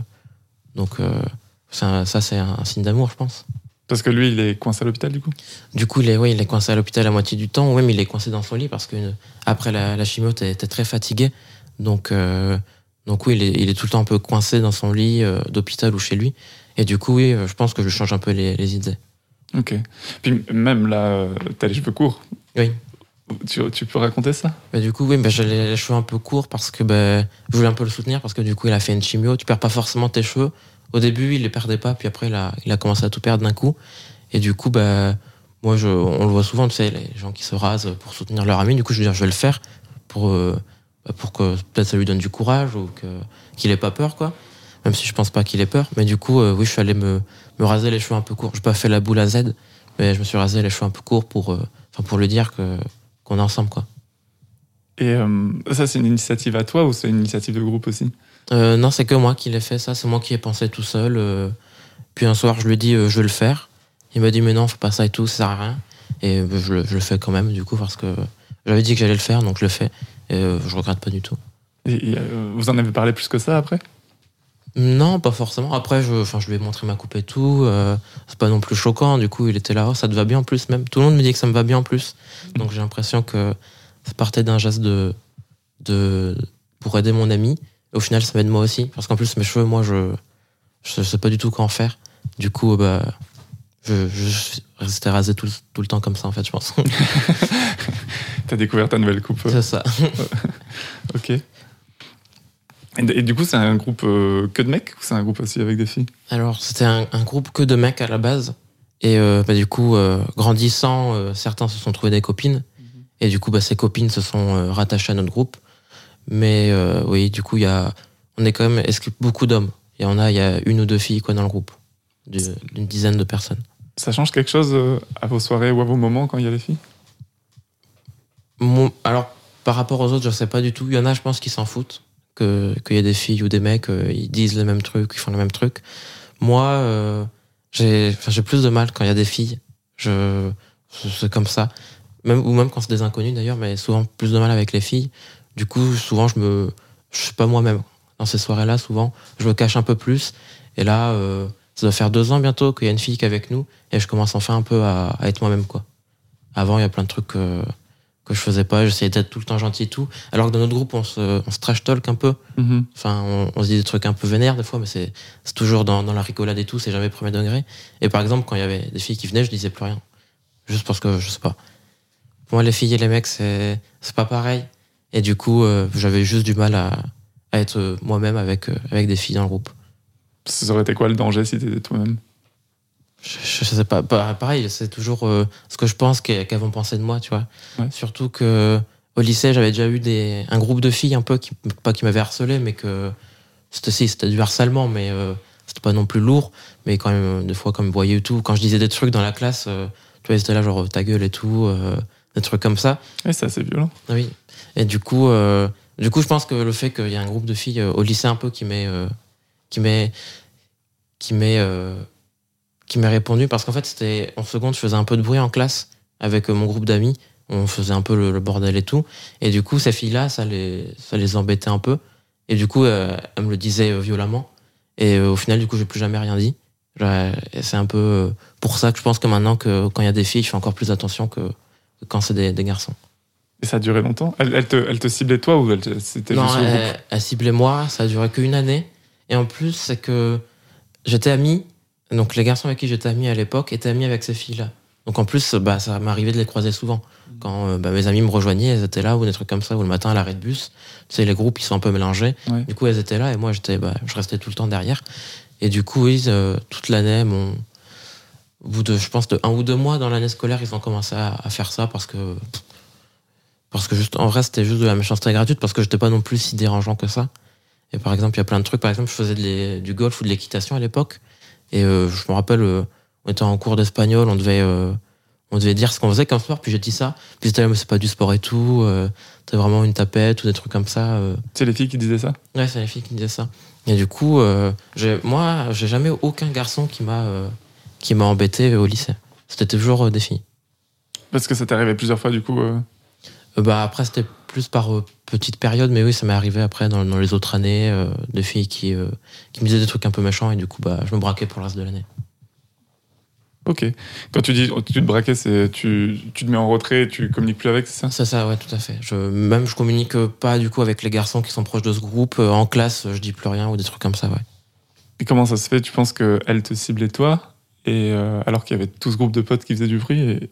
donc, euh, ça, ça c'est un, un signe d'amour, je pense. Parce que lui, il est coincé à l'hôpital, du coup? Du coup, il est, oui, il est coincé à l'hôpital la moitié du temps, ou même il est coincé dans son lit parce que euh, après la, la chimio, t'es très fatigué. Donc, euh, donc oui, il est, il est tout le temps un peu coincé dans son lit d'hôpital ou chez lui. Et du coup, oui, je pense que je change un peu les, les idées. Ok. Puis même là, t'as les cheveux courts. Oui. Tu, peux raconter ça? Bah, du coup, oui, bah, j'ai les, cheveux un peu courts parce que bah, je voulais un peu le soutenir parce que du coup, il a fait une chimio. Tu perds pas forcément tes cheveux. Au début, il les perdait pas, puis après, il a, il a commencé à tout perdre d'un coup. Et du coup, bah, moi, je, on le voit souvent, tu sais, les gens qui se rasent pour soutenir leur ami. Du coup, je veux dire, je vais le faire pour, euh, pour que peut-être ça lui donne du courage ou que, qu'il ait pas peur, quoi. Même si je pense pas qu'il ait peur. Mais du coup, euh, oui, je suis allé me, me raser les cheveux un peu courts. J'ai pas fait la boule à Z, mais je me suis rasé les cheveux un peu courts pour, euh, pour lui dire que, qu'on est ensemble, quoi. Et euh, ça, c'est une initiative à toi ou c'est une initiative de groupe aussi? Euh, non, c'est que moi qui l'ai fait ça, c'est moi qui ai pensé tout seul. euh. puis un soir, je lui ai dit, je vais le faire. Il m'a dit, mais non, fais pas ça et tout, ça sert à rien. Et je, le- je le fais quand même, du coup, parce que j'avais dit que j'allais le faire, donc je le fais. Et je regrette pas du tout. Et, et, vous en avez parlé plus que ça après? Non, pas forcément. Après, je, enfin, je lui ai montré ma coupe et tout. euh, c'est pas non plus choquant. Du coup, il était là, oh, ça te va bien en plus même. Tout le monde me dit que ça me va bien en plus. Donc j'ai l'impression que ça partait d'un geste de, de, pour aider mon ami. Et au final, ça m'aide moi aussi. Parce qu'en plus, mes cheveux, moi, je, je sais pas du tout quoi en faire. Du coup, bah, je, je resté rasé tout, tout le temps comme ça, en fait, je pense. (laughs) T'as découvert ta nouvelle coupe. c'est ça. (laughs) Ok. Et, et du coup, c'est un groupe euh, que de mecs ou c'est un groupe aussi avec des filles? Alors, c'était un, un groupe que de mecs à la base. Et euh, bah, du coup, euh, grandissant, euh, certains se sont trouvés des copines. Et du coup, bah, ces copines se sont euh, rattachées à notre groupe. Mais euh, oui, du coup, il y a, on est quand même est-ce que beaucoup d'hommes? Il y en a, il y a une ou deux filles quoi, dans le groupe. Du- D'une dizaine de personnes. Ça change quelque chose à vos soirées ou à vos moments quand il y a des filles? Mon- alors, par rapport aux autres, je sais pas du tout. Il y en a, je pense, qui s'en foutent. Que- Qu'il y ait des filles ou des mecs, euh, ils disent les mêmes trucs, ils font les mêmes trucs. Moi, euh, j'ai j'ai plus de mal quand il y a des filles. Je, c'est comme ça. Même, ou même quand c'est des inconnus d'ailleurs, mais souvent plus de mal avec les filles. Du coup, souvent, je me. Je suis pas moi-même. Dans ces soirées-là, souvent, je me cache un peu plus. Et là, euh, ça doit faire deux ans bientôt qu'il y a une fille qui est avec nous. Et je commence enfin un peu à, être moi-même, quoi. Avant, il y a plein de trucs que je faisais pas. J'essayais d'être tout le temps gentil et tout. Alors que dans notre groupe, on se, on se trash talk un peu. Mhm. Enfin, on, on se dit des trucs un peu vénères des fois, mais c'est c'est toujours dans, dans la rigolade et tout, c'est jamais premier degré. Et par exemple, quand il y avait des filles qui venaient, je disais plus rien. Juste parce que, je sais pas. Pour moi, les filles et les mecs, c'est c'est pas pareil. Et du coup, euh, j'avais juste du mal à, à être euh, moi-même avec, euh, avec des filles dans le groupe. Ça aurait été quoi le danger si t'étais toi-même? Je, je sais pas, pareil, c'est toujours euh, ce que je pense qu'elles vont penser de moi, tu vois. Ouais. Surtout que au lycée, j'avais déjà eu des, un groupe de filles un peu, qui, pas qui m'avaient harcelé, mais que c'était si, c'était du harcèlement, mais euh, c'était pas non plus lourd, mais quand même, euh, des fois, vous voyez et tout, quand je disais des trucs dans la classe, euh, tu vois, ils étaient là, genre, ta gueule et tout, des trucs comme ça. Oui, c'est assez violent. Ah Oui. Et du coup, du coup, je pense que le fait qu'il y a un groupe de filles au lycée un peu qui m'est, qui m'est, qui m'est, qui m'est répondu parce qu'en fait, c'était en seconde, je faisais un peu de bruit en classe avec euh, mon groupe d'amis. On faisait un peu le, le bordel et tout. Et du coup, ces filles-là, ça les, ça les embêtait un peu. Et du coup, euh, elles me le disaient euh, violemment. Et euh, au final, du coup, j'ai plus jamais rien dit. C'est un peu pour ça que je pense que maintenant, que quand il y a des filles, je fais encore plus attention que, que quand c'est des, des garçons. Et ça a duré longtemps? Elle, elle te, elle te ciblait toi ou elle c'était Non, juste elle, elle ciblait moi, ça a duré qu'une année. Et en plus, c'est que j'étais ami, donc les garçons avec qui j'étais ami à l'époque étaient amis avec ces filles-là. Donc en plus, bah, ça m'arrivait de les croiser souvent. Quand euh, bah, mes amis me rejoignaient, elles étaient là, ou des trucs comme ça, ou le matin à l'arrêt de bus. Tu sais, les groupes, ils sont un peu mélangés. Ouais. Du coup, elles étaient là, et moi, j'étais, bah, je restais tout le temps derrière. Et du coup, oui, euh, toute l'année, mon... au bout de, je pense, de un ou deux mois dans l'année scolaire, ils ont commencé à, à faire ça parce que parce que juste, en vrai, c'était juste de la méchanceté gratuite parce que j'étais pas non plus si dérangeant que ça. Et par exemple, il y a plein de trucs. Par exemple, je faisais de du golf ou de l'équitation à l'époque. Et euh, je me rappelle, euh, on était en cours d'espagnol, on devait, euh, on devait dire ce qu'on faisait comme sport. Puis j'ai dit ça. Puis c'était, mais c'est pas du sport et tout. C'est vraiment une tapette ou des trucs comme ça. C'est les filles qui disaient ça? Ouais, c'est les filles qui disaient ça. Et du coup, moi, j'ai jamais eu aucun garçon qui m'a qui m'a embêté au lycée. C'était toujours des filles. Parce que ça t'est arrivé plusieurs fois, du coup. Euh, bah après c'était plus par euh, petite période, mais oui, ça m'est arrivé après dans, dans les autres années, euh, des filles qui euh, qui me disaient des trucs un peu méchants et du coup bah je me braquais pour le reste de l'année. Ok. Quand tu dis tu te braquais, c'est tu, tu te mets en retrait, tu communiques plus avec, c'est ça? C'est ça, ouais, tout à fait. Je, même je communique pas du coup avec les garçons qui sont proches de ce groupe. En classe, je dis plus rien ou des trucs comme ça, ouais. Et comment ça se fait? Tu penses qu'elle te ciblait toi, et alors qu'il y avait tout ce groupe de potes qui faisaient du bruit, et,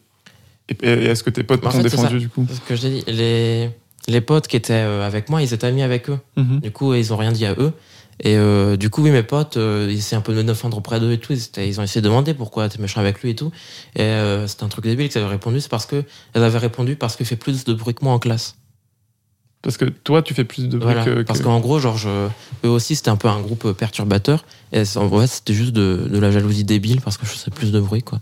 et, et est-ce que tes potes t'ont défendu du coup Parce que je dit, les les potes qui étaient euh, avec moi, ils étaient amis avec eux. Mhm. Du coup, ils ont rien dit à eux. Et euh, du coup, oui, mes potes, euh, ils essaient un peu de me défendre auprès d'eux et tout. Ils, étaient- ils ont essayé de demander pourquoi t'es méchant avec lui et tout. Et euh, c'était un truc débile qu'ils avaient répondu. C'est parce que elles avaient répondu parce qu'il fait plus de bruit que moi en classe. Parce que toi, tu fais plus de bruit Voilà. que. Parce que- qu'en gros, genre, je- eux aussi, c'était un peu un groupe perturbateur. Et en vrai, c'était juste de, de la jalousie débile parce que je faisais plus de bruit, quoi.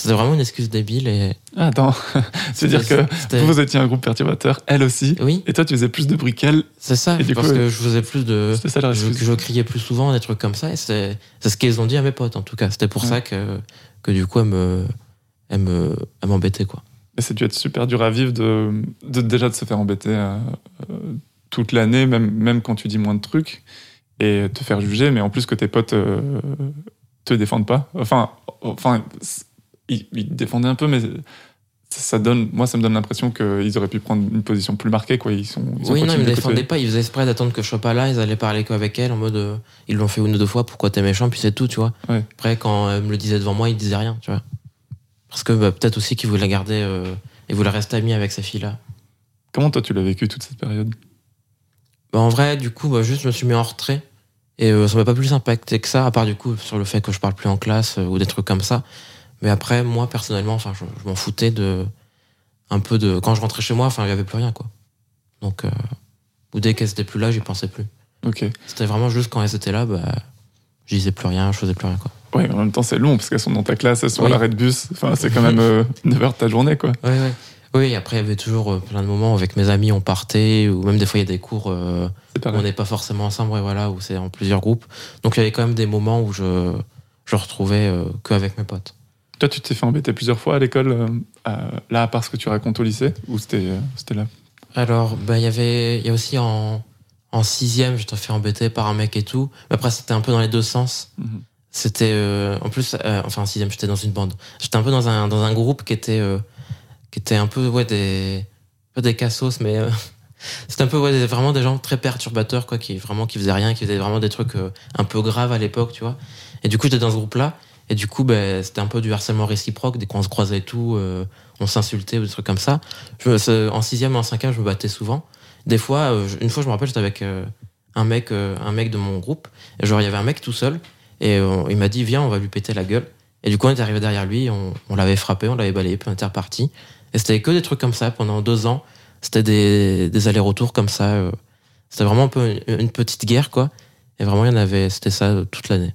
C'était vraiment une excuse débile et. Ah, attends, (laughs) c'est-à-dire que vous étiez un groupe perturbateur, elle aussi, Oui, et toi, tu faisais plus de bruit qu'elle. c'est ça. Et du parce coup, que je faisais plus de. C'était ça la je, je criais plus souvent, des trucs comme ça, et c'est c'est ce qu'ils ont dit à mes potes en tout cas. C'était pour Ouais. ça que, que du coup, elle me, elle quoi. Et a dû être super dur à vivre de, de déjà de se faire embêter euh, euh, toute l'année, même, même quand tu dis moins de trucs, et te faire juger, mais en plus que tes potes euh, te défendent pas. Enfin, enfin ils, te défendaient un peu, mais ça donne, moi, ça me donne l'impression qu'ils auraient pu prendre une position plus marquée, quoi. Ils sont, ils oui, non, ils de défendaient pas, ils faisaient exprès d'attendre que je sois pas là, ils allaient parler qu'avec elle en mode. euh, ils l'ont fait une ou deux fois, pourquoi t'es méchant, puis c'est tout, tu vois. Ouais. Après, quand elle me le disait devant moi, ils disaient rien, tu vois. Parce que bah, peut-être aussi qu'ils voulaient garder. Euh, ils voulaient rester amis avec ces filles-là. Comment toi, tu l'as vécu toute cette période? Bah, en vrai, du coup, bah, juste, je me suis mis en retrait. Et euh, ça m'a pas plus impacté que ça, à part du coup sur le fait que je parle plus en classe euh, ou des trucs comme ça. Mais après, moi, personnellement, enfin, je, je m'en foutais de. Un peu de. Quand je rentrais chez moi, enfin, il y avait plus rien, quoi. Donc. Euh, ou dès qu'elles étaient plus là, j'y pensais plus. Ok. C'était vraiment juste quand elles étaient là, bah. Je disais plus rien, je faisais plus rien, quoi. Ouais, en même temps, c'est long, parce qu'elles sont dans ta classe, elles sont Oui. à l'arrêt de bus. Enfin, c'est quand même euh, (laughs) 9 heures de ta journée, quoi. Ouais, ouais. Oui, après, il y avait toujours euh, plein de moments avec mes amis, on partait, ou même des fois, il y a des cours. euh, C'est on n'est pas forcément ensemble, ouais, voilà, où c'est en plusieurs groupes. Donc il y avait quand même des moments où je, je retrouvais euh, que avec mes potes. Toi, tu t'es fait embêter plusieurs fois à l'école, euh, là, à part ce que tu racontes au lycée, ou c'était euh, là? Alors, bah, il y avait, il y a aussi en, en sixième, je te fait embêter par un mec et tout. Mais après, c'était un peu dans les deux sens. Mhm. C'était, euh, en plus, euh, enfin, en sixième, j'étais dans une bande. J'étais un peu dans un, dans un groupe qui était, qui était un peu, ouais, des, pas des cassos, mais (laughs) c'était un peu, ouais, vraiment des gens très perturbateurs, quoi, qui vraiment, qui faisaient rien, qui faisaient vraiment des trucs un peu graves à l'époque, tu vois. Et du coup, j'étais dans ce groupe-là. Et du coup, ben, c'était un peu du harcèlement réciproque. Dès qu'on se croisait et tout, euh, on s'insultait ou des trucs comme ça. Je, en sixième en cinquième, je me battais souvent. Des fois, euh, une fois, je me rappelle, j'étais avec euh, un mec, euh, un mec de mon groupe. Et genre, il y avait un mec tout seul. Et il m'a dit, viens, on va lui péter la gueule. Et du coup, on est arrivé derrière lui, on, on l'avait frappé, on l'avait balayé, puis on était reparti. Et c'était que des trucs comme ça pendant deux ans. C'était des, des allers-retours comme ça. C'était vraiment un peu une, une petite guerre, quoi. Et vraiment, il y en avait, c'était ça toute l'année.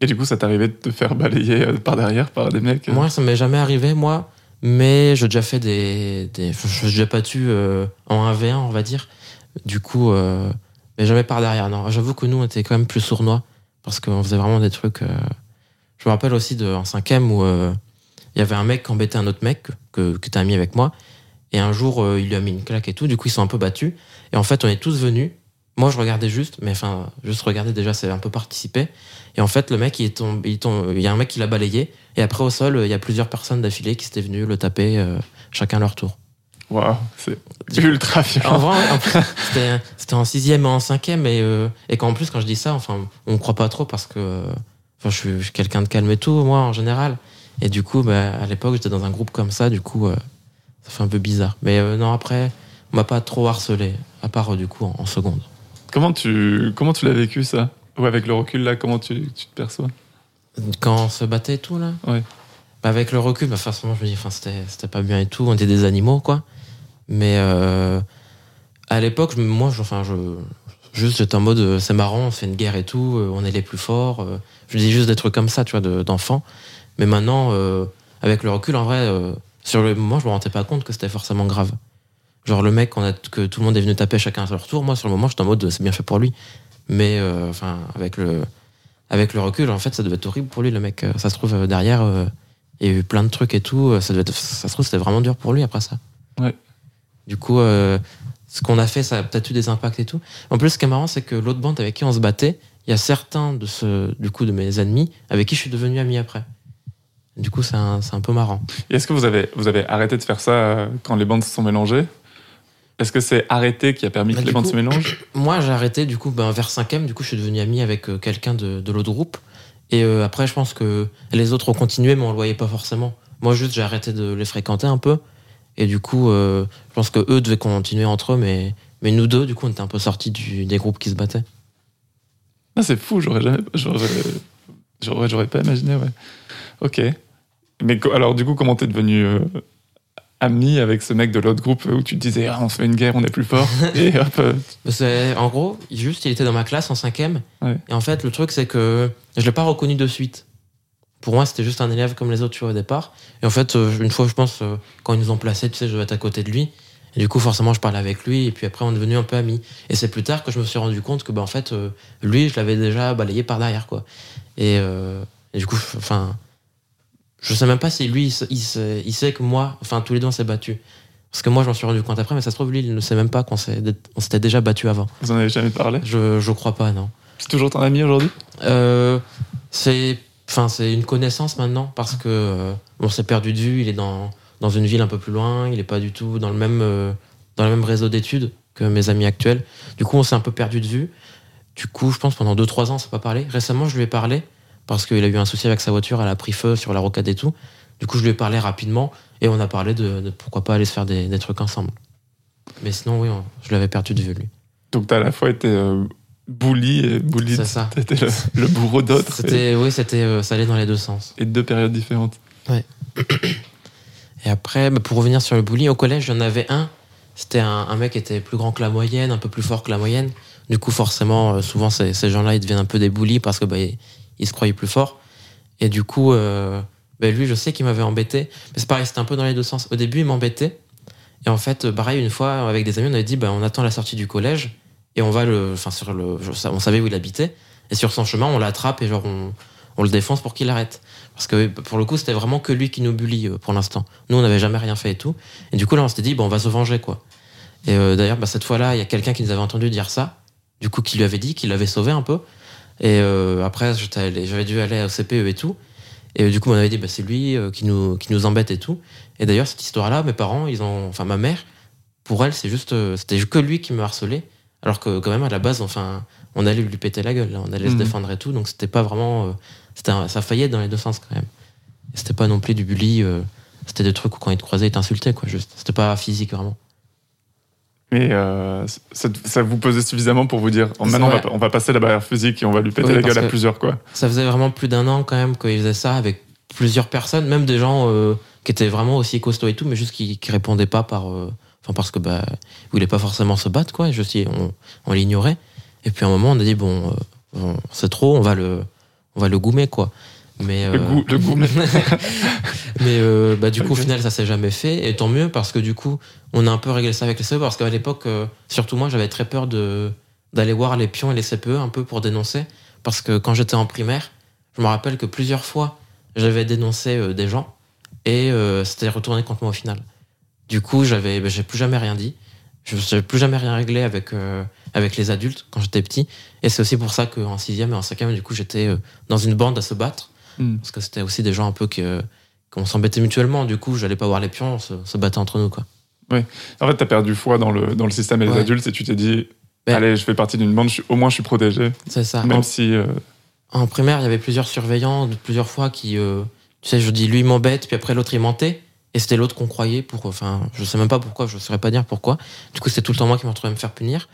Et du coup, ça t'arrivait de te faire balayer euh, par derrière par des mecs euh, Moi, ça m'est jamais arrivé, moi, mais j'ai déjà fait des. des je déjà battu euh, en 1v1, on va dire. Du coup, euh, mais jamais par derrière. Non, j'avoue que nous, on était quand même plus sournois parce qu'on faisait vraiment des trucs. Je me rappelle aussi de, en cinquième où il y avait un mec qui embêtait un autre mec que, qui était ami avec moi. Et un jour, il lui a mis une claque et tout. Du coup, ils sont un peu battus. Et en fait, on est tous venus. Moi, je regardais juste, mais enfin, juste regarder déjà, c'est un peu participer. Et en fait, le mec, il, est tombé, il, tombe, il y a un mec qui l'a balayé. Et après, au sol, il y a plusieurs personnes d'affilée qui étaient venues le taper, euh, chacun leur tour. Waouh, c'est ultra En violent. vrai, en plus, c'était- en sixième et en cinquième. Et, euh, et qu'en plus, quand je dis ça, enfin, on ne croit pas trop parce que euh, enfin, je suis, quelqu'un de calme et tout, moi, en général. Et du coup, bah, à l'époque, j'étais dans un groupe comme ça. Du coup, euh, ça fait un peu bizarre. Mais euh, non, après, on m'a pas trop harcelé, à part du coup en, en seconde. Comment tu comment tu l'as vécu ça? Ou avec le recul là, comment tu, tu te perçois? Quand on se battait et tout, là? Ouais. Bah, Avec le recul, bah, forcément, je me dis, c'était c'était pas bien et tout, on était des animaux, quoi. Mais euh, à l'époque, moi, je, enfin, je, Juste, j'étais en mode, euh, c'est marrant, on fait une guerre et tout, euh, on est les plus forts. je dis juste des trucs comme ça, tu vois, de- d'enfant. Mais maintenant, euh, avec le recul, en vrai, euh, sur le moment, je me rendais pas compte que c'était forcément grave. Genre, le mec, on a, que tout le monde est venu taper chacun à leur tour, moi, sur le moment, j'étais en mode, c'est bien fait pour lui. Mais, euh, enfin, avec le, avec le recul, en fait, ça devait être horrible pour lui, le mec. Ça se trouve, euh, derrière, euh, il y a eu plein de trucs et tout. Ça, devait être- ça se trouve, c'était vraiment dur pour lui après ça. Ouais. Du coup, euh, ce qu'on a fait, ça a peut-être eu des impacts et tout. En plus, ce qui est marrant, c'est que l'autre bande avec qui on se battait, il y a certains de ce, du coup, de mes ennemis avec qui je suis devenu ami après. Du coup, c'est un, un peu marrant. Est-ce que vous avez, vous avez arrêté de faire ça quand les bandes se sont mélangées? Est-ce que c'est arrêté qui a permis Bah, que les bandes se mélangent (clears throat) Moi, j'ai arrêté, du coup, ben, vers 5 du coup, je suis devenu ami avec euh, quelqu'un de, de l'autre groupe. Et euh, après, je pense que les autres ont continué, mais on le voyait pas forcément. Moi, juste, j'ai arrêté de les fréquenter un peu. Et du coup, euh, je pense que eux devaient continuer entre eux, mais, mais nous deux, du coup, on était un peu sortis du- des groupes qui se battaient. Ah, c'est fou, j'aurais jamais. J'aurais, j'aurais, pas imaginé, ouais. Ok. Mais alors, du coup, comment t'es devenu euh, ami avec ce mec de l'autre groupe où tu te disais, ah, on se fait une guerre, on est plus fort (laughs) Et hop. euh, que, en gros, juste, il était dans ma classe en cinquième. Ouais. Et en fait, le truc, c'est que je l'ai pas reconnu de suite. Pour moi, c'était juste un élève comme les autres, tu vois, au départ. Et en fait, euh, une fois, je pense, euh, quand ils nous ont placés, tu sais, je devais être à côté de lui. Et du coup, forcément, je parlais avec lui. Et puis après, on est devenu un peu amis. Et c'est plus tard que je me suis rendu compte que, bah, en fait, euh, lui, je l'avais déjà balayé par derrière, quoi. Et, euh, et du coup, enfin, je sais même pas si lui, il, sait- il sait, il sait que moi, enfin, tous les deux, on s'est battus. Parce que moi, je m'en suis rendu compte après, mais ça se trouve, lui, il ne sait même pas qu'on s'était déjà battu avant. Vous en avez jamais parlé? Je, je crois pas, non. C'est toujours ton ami aujourd'hui? Euh, c'est enfin une connaissance maintenant parce que euh, on s'est perdu de vue il est dans dans une ville un peu plus loin il est pas du tout dans le même euh, dans le même réseau d'études que mes amis actuels du coup on s'est un peu perdu de vue du coup je pense pendant 2-3 ans on s'est pas parlé récemment je lui ai parlé parce qu'il a eu un souci avec sa voiture elle a pris feu sur la rocade et tout du coup je lui ai parlé rapidement et on a parlé de, de pourquoi pas aller se faire des, des trucs ensemble mais sinon oui on- je l'avais perdu de vue lui Donc, t'as à la fois été euh, bully et bullied. c'est ça T'étais le, le bourreau d'autres. Et, oui c'était euh, ça allait dans les deux sens et deux périodes différentes. Et après, bah, pour revenir sur le bully, au collège, j'en avais un. C'était un, un mec qui était plus grand que la moyenne, un peu plus fort que la moyenne. Du coup, forcément, euh, souvent, ces, ces gens-là, ils deviennent un peu des bullies parce que bah, ils, ils se croyaient plus forts. Et du coup, euh, bah, lui, je sais qu'il m'avait embêté. Mais c'est pareil, c'était un peu dans les deux sens. Au début, il m'embêtait. Et en fait, pareil, une fois, avec des amis, on avait dit, bah, on attend la sortie du collège et on va le, enfin, sur le, on savait où il habitait. Et sur son chemin, on l'attrape et genre, on, on le défonce pour qu'il arrête. Parce que pour le coup, c'était vraiment que lui qui nous bully euh, pour l'instant. Nous, on n'avait jamais rien fait et tout. Et du coup, là, on s'était dit, bon, on va se venger, quoi. Et euh, d'ailleurs, bah, cette fois-là, il y a quelqu'un qui nous avait entendu dire ça. Du coup, qui lui avait dit, qui l'avait sauvé un peu. Et euh, après, j'avais dû aller au CPE et tout. Et euh, du coup, on avait dit, bah, c'est lui euh, qui, nous, qui nous embête et tout. Et d'ailleurs, cette histoire-là, mes parents, ils ont, enfin, ma mère, pour elle, c'est juste, c'était que lui qui me harcelait. Alors que, quand même, à la base, enfin, on allait lui péter la gueule, on allait se Mhm. défendre et tout. Donc, c'était pas vraiment, un- ça faillait dans les deux sens quand même. C'était pas non plus du bully. euh, c'était des trucs où quand ils te croisaient, ils t'insultaient, quoi. Juste. C'était pas physique, vraiment. Mais euh, ça, ça vous pesait suffisamment pour vous dire, oh, maintenant, on, va, on va passer la barrière physique et on va lui péter Oui, la gueule à plusieurs, quoi. Ça faisait vraiment plus d'un an quand même qu'ils faisaient ça avec plusieurs personnes, même des gens euh, qui étaient vraiment aussi costauds et tout, mais juste qui, qui répondaient pas par, euh, enfin parce que bah ils voulaient pas forcément se battre quoi. Juste ils- on, on l'ignorait. Et puis à un moment on a dit bon, bon, c'est trop, on va le, on va le goumer quoi. Mais Le euh, goût, le goût. mais- (laughs) mais euh, bah, du coup, au final, ça s'est jamais fait. Et tant mieux, parce que du coup, on a un peu réglé ça avec les CPE. Parce qu'à l'époque, euh, surtout moi, j'avais très peur de d'aller voir les pions et les CPE un peu pour dénoncer. Parce que quand j'étais en primaire, je me rappelle que plusieurs fois, j'avais dénoncé euh, des gens et euh, c'était retourné contre moi au final. Du coup, j'avais, bah, j'ai plus jamais rien dit. Je n'avais plus jamais rien réglé avec, euh, avec les adultes quand j'étais petit. Et c'est aussi pour ça qu'en sixième et en cinquième, du coup, j'étais euh, dans une bande à se battre Hmm. parce que c'était aussi des gens un peu que qu'on s'embêtait mutuellement du coup j'allais pas voir les pions on se, se battait entre nous quoi En fait, t'as perdu foi dans le, dans le système et les Ouais. adultes et tu t'es dit, Ben- allez, je fais partie d'une bande, je au moins je suis protégé. c'est ça Même en, si. euh, en primaire il y avait plusieurs surveillants plusieurs fois qui euh, tu sais je dis lui il m'embête puis après l'autre il mentait et c'était l'autre qu'on croyait pour enfin je sais même pas pourquoi je saurais pas dire pourquoi du coup c'était tout le temps moi qui me retrouvais à me faire punir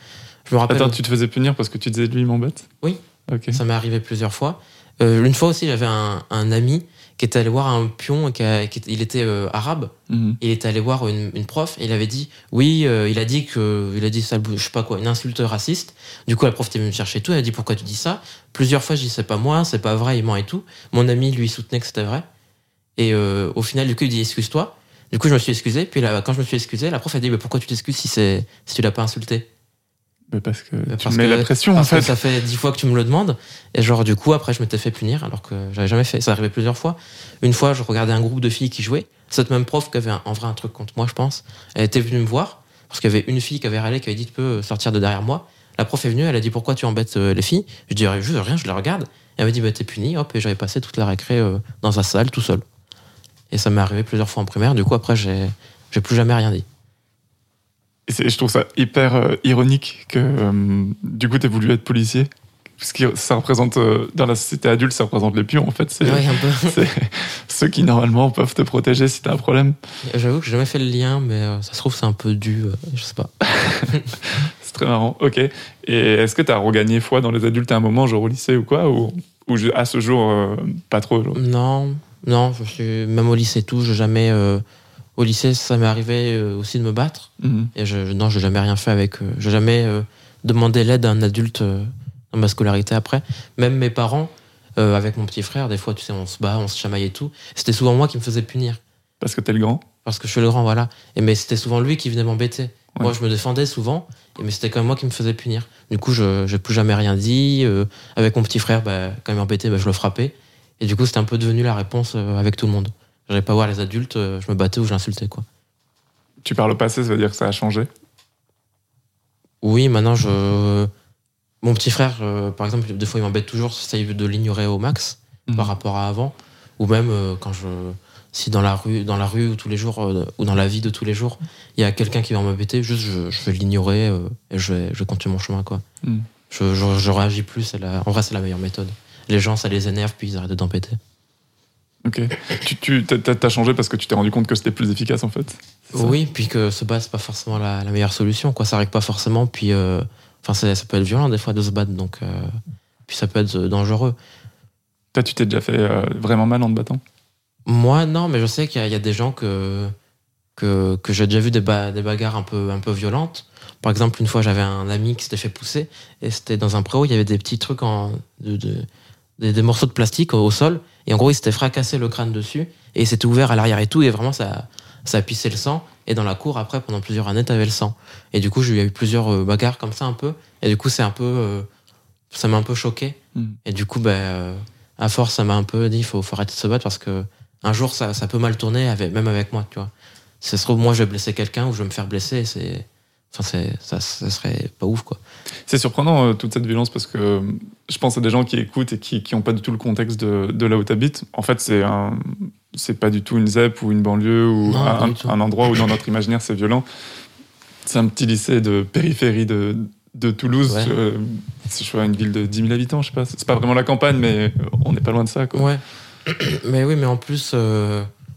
je me rappelle Attends, tu te faisais punir parce que tu disais lui, il m'embête? Oui. Ok. ça m'est arrivé plusieurs fois Euh, une fois aussi, j'avais un, un ami qui était allé voir un pion, qui a- qui était- il était euh, arabe, Mhm. il était allé voir une, une prof, et il avait dit, oui, euh, il a dit que, il a dit ça, je sais pas quoi, une insulte raciste. Du coup, la prof était venue me chercher et tout, elle a dit, pourquoi tu dis ça? Plusieurs fois, je dis, c'est pas moi, c'est pas vrai, il ment et tout. Mon ami, lui, soutenait que c'était vrai. Et au final, du coup, il dit, excuse-toi. Du coup, je me suis excusé, puis là, quand je me suis excusé, la prof a dit, mais pourquoi tu t'excuses si, c'est- si tu l'as pas insulté? Mais parce que tu mets que- la pression, en que fait. ça fait dix fois que tu me le demandes. Et genre, du coup, après, je m'étais fait punir alors que j'avais jamais fait. Ça arrivait plusieurs fois. Une fois, je regardais un groupe de filles qui jouaient. Cette même prof qui avait un- en vrai un truc contre moi, je pense. Elle était venue me voir parce qu'il y avait une fille qui avait râlé, qui avait dit Tu peux sortir de derrière moi. La prof est venue, elle a dit Pourquoi tu embêtes euh, les filles? Je dis Juste rien, je les regarde. Et elle m'a dit Bah, t'es puni. Hop, et j'avais passé toute la récré euh, dans sa salle tout seul. Et ça m'est arrivé plusieurs fois en primaire. Du coup, après, j'ai plus jamais rien dit. Et je trouve ça hyper euh, ironique que euh, du coup tu voulu être policier. Parce que ça représente, euh, dans la société adulte, ça représente les pions en fait. C'est Ouais, (laughs) ceux qui normalement peuvent te protéger si t'as un problème. J'avoue que j'ai jamais fait le lien, mais ça se trouve, c'est un peu dû. je sais pas. (laughs) C'est très marrant. Ok. Et est-ce que t'as regagné foi dans les adultes à un moment, genre au lycée ou quoi Ou, à ce jour, pas trop genre? Non, non, je suis même au lycée et tout, j'ai jamais au lycée ça m'est arrivé euh, aussi de me battre Mhm. et je non, j'ai jamais rien fait avec eux. J'ai jamais euh, demandé l'aide à un adulte euh, dans ma scolarité après. Même mes parents euh, avec mon petit frère, des fois tu sais on se bat, on se chamaille et tout. C'était souvent moi qui me faisais punir Parce que t'es le grand parce que je suis le grand voilà. Et mais c'était souvent lui qui venait m'embêter. Moi je me défendais souvent, et mais c'était quand même moi qui me faisais punir. Du coup, je j'ai plus jamais rien dit euh, avec mon petit frère bah, quand il m'embêtait, bah, je le frappais. Et du coup, c'était un peu devenu la réponse euh, avec tout le monde. J'allais pas voir les adultes, euh, je me battais ou j'insultais quoi. Tu parles au passé, ça veut dire que ça a changé? Oui, maintenant je. Mon petit frère, euh, par exemple, des fois il m'embête toujours, j'essaye de l'ignorer au max Mhm. par rapport à avant. Ou même euh, quand je. Si dans la rue, dans la rue ou tous les jours, euh, ou dans la vie de tous les jours, il y a quelqu'un qui va m'embêter, juste je, je vais l'ignorer euh, et je vais, je vais continuer mon chemin quoi. Mhm. Je, je, je réagis plus, la- en vrai c'est la meilleure méthode. Les gens ça les énerve puis ils arrêtent de t'embêter. Ok. tu tu t'as- t'as t'as changé parce que tu t'es rendu compte que c'était plus efficace en fait Oui, puis que se battre c'est pas forcément la, la meilleure solution quoi, ça règle pas forcément puis euh, enfin ça peut être violent des fois de se battre donc euh, puis ça peut être euh, dangereux. Toi, tu t'es déjà fait euh, vraiment mal en te battant? Moi, non, mais je sais qu'il y, a- il y a des gens que, que, que j'ai déjà vu des, ba- des bagarres un peu, un peu violentes. Par exemple, une fois, j'avais un ami qui s'était fait pousser et c'était dans un préau, il y avait des petits trucs en, de, de- des, des morceaux de plastique au, au sol et en gros, il s'était fracassé le crâne dessus et il s'était ouvert à l'arrière et tout et vraiment, ça, ça a pissé le sang. Et dans la cour, après, pendant plusieurs années, t'avais le sang. Et du coup, j'ai eu plusieurs euh, bagarres comme ça un peu. Et du coup, c'est un peu. euh, ça m'a un peu choqué. Mm. Et du coup, ben, euh, à force, ça m'a un peu dit il faut, faut arrêter de se battre parce que un jour, ça, ça peut mal tourner, avec, même avec moi, tu vois. Si ça se trouve, moi, je vais blesser quelqu'un ou je vais me faire blesser. et C'est. Enfin, c'est, ça, ça serait pas ouf, quoi. C'est surprenant euh, toute cette violence parce que euh, je pense à des gens qui écoutent et qui n'ont pas du tout le contexte de, de là où tu habites. En fait, c'est un, c'est pas du tout une ZEP ou une banlieue ou Non, un, endroit où dans notre imaginaire c'est violent. C'est un petit lycée de périphérie de, de Toulouse. Ouais. euh, c'est je vois, une ville de 10 000 habitants, je sais pas. C'est pas vraiment la campagne, mais on n'est pas loin de ça. Quoi. Ouais. (clears throat) mais oui, mais en plus,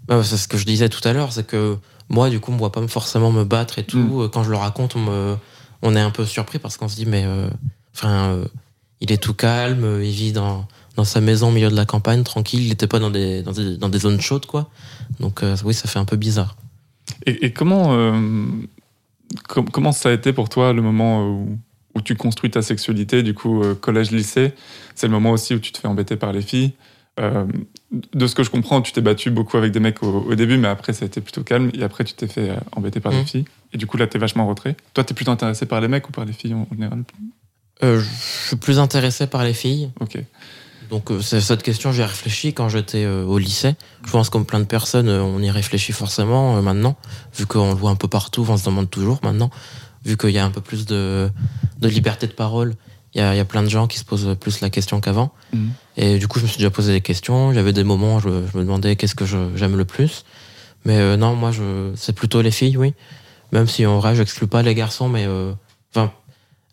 bah, c'est ce que je disais tout à l'heure, c'est que moi, du coup, on me voit pas forcément me battre et tout. Mm. Quand je le raconte, on, me, on est un peu surpris parce qu'on se dit, mais euh, enfin, euh, il est tout calme, il vit dans, dans sa maison au milieu de la campagne, tranquille, il n'était pas dans des, dans, des, dans des zones chaudes, quoi. Donc, euh, oui, ça fait un peu bizarre. Et, et comment, com- comment ça a été pour toi le moment où, où tu construis ta sexualité, du coup, collège-lycée C'est le moment aussi où tu te fais embêter par les filles. Euh, de ce que je comprends, tu t'es battu beaucoup avec des mecs au, au début, mais après, ça a été plutôt calme. Et après, tu t'es fait euh, embêter par Mhm. les filles. Et du coup, là, t'es vachement en retrait. Toi, t'es plutôt intéressé par les mecs ou par les filles en général? Euh, je suis plus intéressé par les filles. Ok. Donc cette question, j'ai réfléchi quand j'étais euh, au lycée. Je pense comme plein de personnes, on y réfléchit forcément maintenant, vu qu'on le voit un peu partout, on se demande toujours maintenant, vu qu'il y a un peu plus de, de liberté de parole. Il y a, il y a plein de gens qui se posent plus la question qu'avant. Mhm. Et du coup, je me suis déjà posé des questions. Il y avait des moments où je, je me demandais qu'est-ce que je- j'aime le plus. Mais euh, non, moi, je, c'est plutôt les filles, oui. Même si en vrai, j'exclus pas les garçons, mais euh, enfin,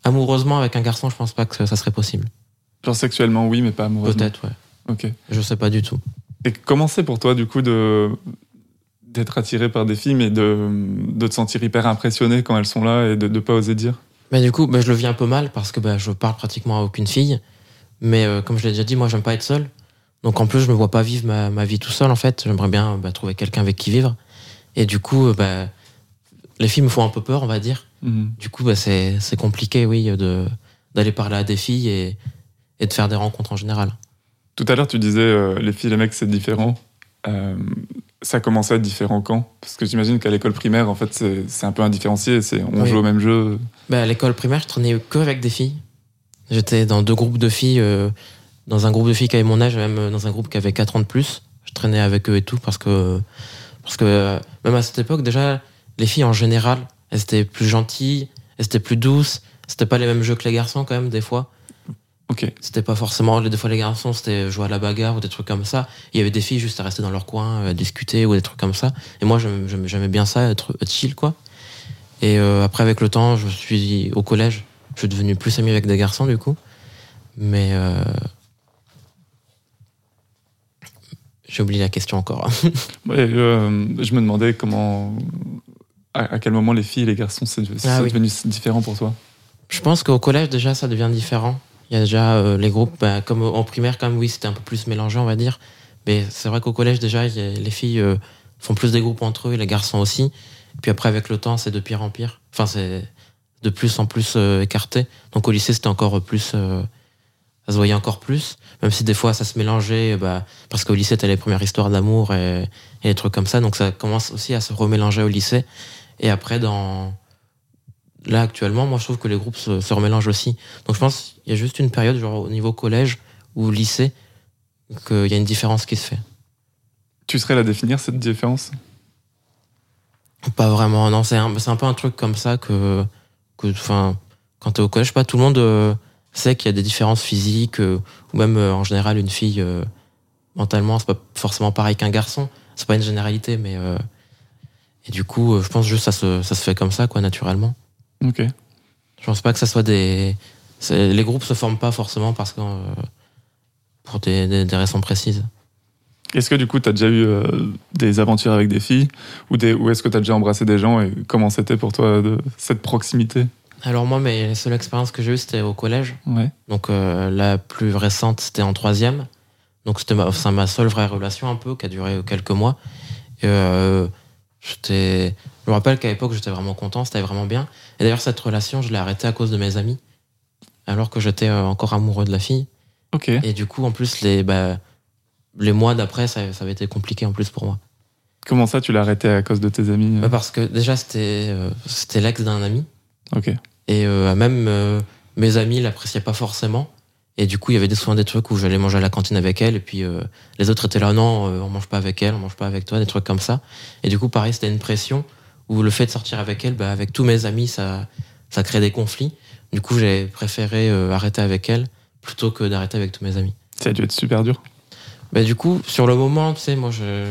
amoureusement avec un garçon, je pense pas que ça serait possible. Genre sexuellement, oui, mais pas amoureusement. Peut-être, ouais. Ok. Je sais pas du tout. Et comment c'est pour toi, du coup, de d'être attiré par des filles, mais de, de te sentir hyper impressionné quand elles sont là et de ne pas oser dire? Mais du coup, bah, je le vis un peu mal parce que bah, je parle pratiquement à aucune fille. Mais euh, comme je l'ai déjà dit, moi, j'aime pas être seul. Donc en plus, je me vois pas vivre ma, ma vie tout seul, en fait. J'aimerais bien bah, trouver quelqu'un avec qui vivre. Et du coup, bah, les filles me font un peu peur, on va dire. Mhm. Du coup, bah, c'est c'est compliqué, oui, de d'aller parler à des filles et, et de faire des rencontres en général. Tout à l'heure, tu disais euh, les filles et les mecs, c'est différent. Euh, ça commençait à être différent quand? Parce que j'imagine qu'à l'école primaire, en fait, c'est un peu indifférencié. C'est on Oui. joue au même jeu. Bah, à l'école primaire, je traînais que avec des filles. J'étais dans deux groupes de filles, euh, dans un groupe de filles qui avaient mon âge, même dans un groupe qui avait 4 ans de plus. Je traînais avec eux et tout parce que, parce que euh, même à cette époque, déjà, les filles en général, elles étaient plus gentilles, elles étaient plus douces. C'était pas les mêmes jeux que les garçons quand même, des fois. Ok. C'était pas forcément, des fois les garçons, c'était jouer à la bagarre ou des trucs comme ça. Il y avait des filles juste à rester dans leur coin, euh, à discuter ou des trucs comme ça. Et moi, j'aimais bien ça, être, être chill, quoi. Et euh, après, avec le temps, je suis au collège. Je suis devenu plus ami avec des garçons, du coup. Mais. euh, J'ai oublié la question encore. (laughs) Ouais, euh, je me demandais comment. À, à quel moment les filles et les garçons, c'est Ah oui. devenu différent pour toi? Je pense qu'au collège, déjà, ça devient différent. Il y a déjà euh, les groupes, bah, comme en primaire, quand même, oui, c'était un peu plus mélangé, on va dire. Mais c'est vrai qu'au collège, déjà, les filles euh, font plus des groupes entre eux et les garçons aussi. Puis après, avec le temps, c'est de pire en pire. Enfin, c'est de plus en plus euh, écarté. Donc au lycée, c'était encore plus. euh, ça se voyait encore plus. Même si des fois, ça se mélangeait, euh, bah, parce qu'au lycée, t'as les premières histoires d'amour et, et les trucs comme ça. Donc ça commence aussi à se remélanger au lycée. Et après, dans. Là, actuellement, moi, je trouve que les groupes se, se remélangent aussi. Donc je pense qu'il y a juste une période, genre au niveau collège ou lycée, qu'il y a une différence qui se fait. Tu serais la définir, cette différence? Pas vraiment, non, c'est un, peu un truc comme ça que, que enfin, quand t'es au collège, pas, tout le monde euh, sait qu'il y a des différences physiques, euh, ou même euh, en général, une fille, mentalement, c'est pas forcément pareil qu'un garçon. C'est pas une généralité, mais. et du coup, je pense juste que ça se, ça se fait comme ça, quoi, naturellement. Ok. Je pense pas que ça soit des. Les groupes se forment pas forcément parce que. euh, pour des, des, des raisons précises. Est-ce que du coup, tu as déjà eu euh, des aventures avec des filles Ou, des, ou est-ce que tu as déjà embrassé des gens Et comment c'était pour toi de, cette proximité? Alors, moi, mes les seules expériences que j'ai eues, c'était au collège. Ouais. Donc euh, la plus récente, c'était en troisième. Donc c'était ma, ma seule vraie relation un peu, qui a duré quelques mois. Et, je me rappelle qu'à l'époque, j'étais vraiment content, c'était vraiment bien. Et d'ailleurs, cette relation, je l'ai arrêtée à cause de mes amis, alors que j'étais euh, encore amoureux de la fille. Ok. Et du coup, en plus, les, bah, les mois d'après, ça, ça avait été compliqué en plus pour moi. Comment ça, tu l'as arrêté à cause de tes amis Bah, parce que déjà, c'était, euh, c'était l'ex d'un ami. Ok. Et euh, même euh, mes amis l'appréciaient pas forcément. Et du coup, il y avait des, souvent des trucs où j'allais manger à la cantine avec elle. Et puis euh, les autres étaient là, non, euh, on mange pas avec elle, on mange pas avec toi, des trucs comme ça. Et du coup, pareil, c'était une pression où le fait de sortir avec elle, bah, avec tous mes amis, ça, ça crée des conflits. Du coup, j'ai préféré euh, arrêter avec elle plutôt que d'arrêter avec tous mes amis. Ça a dû être super dur. Bah, du coup, sur le moment, tu sais, moi, je,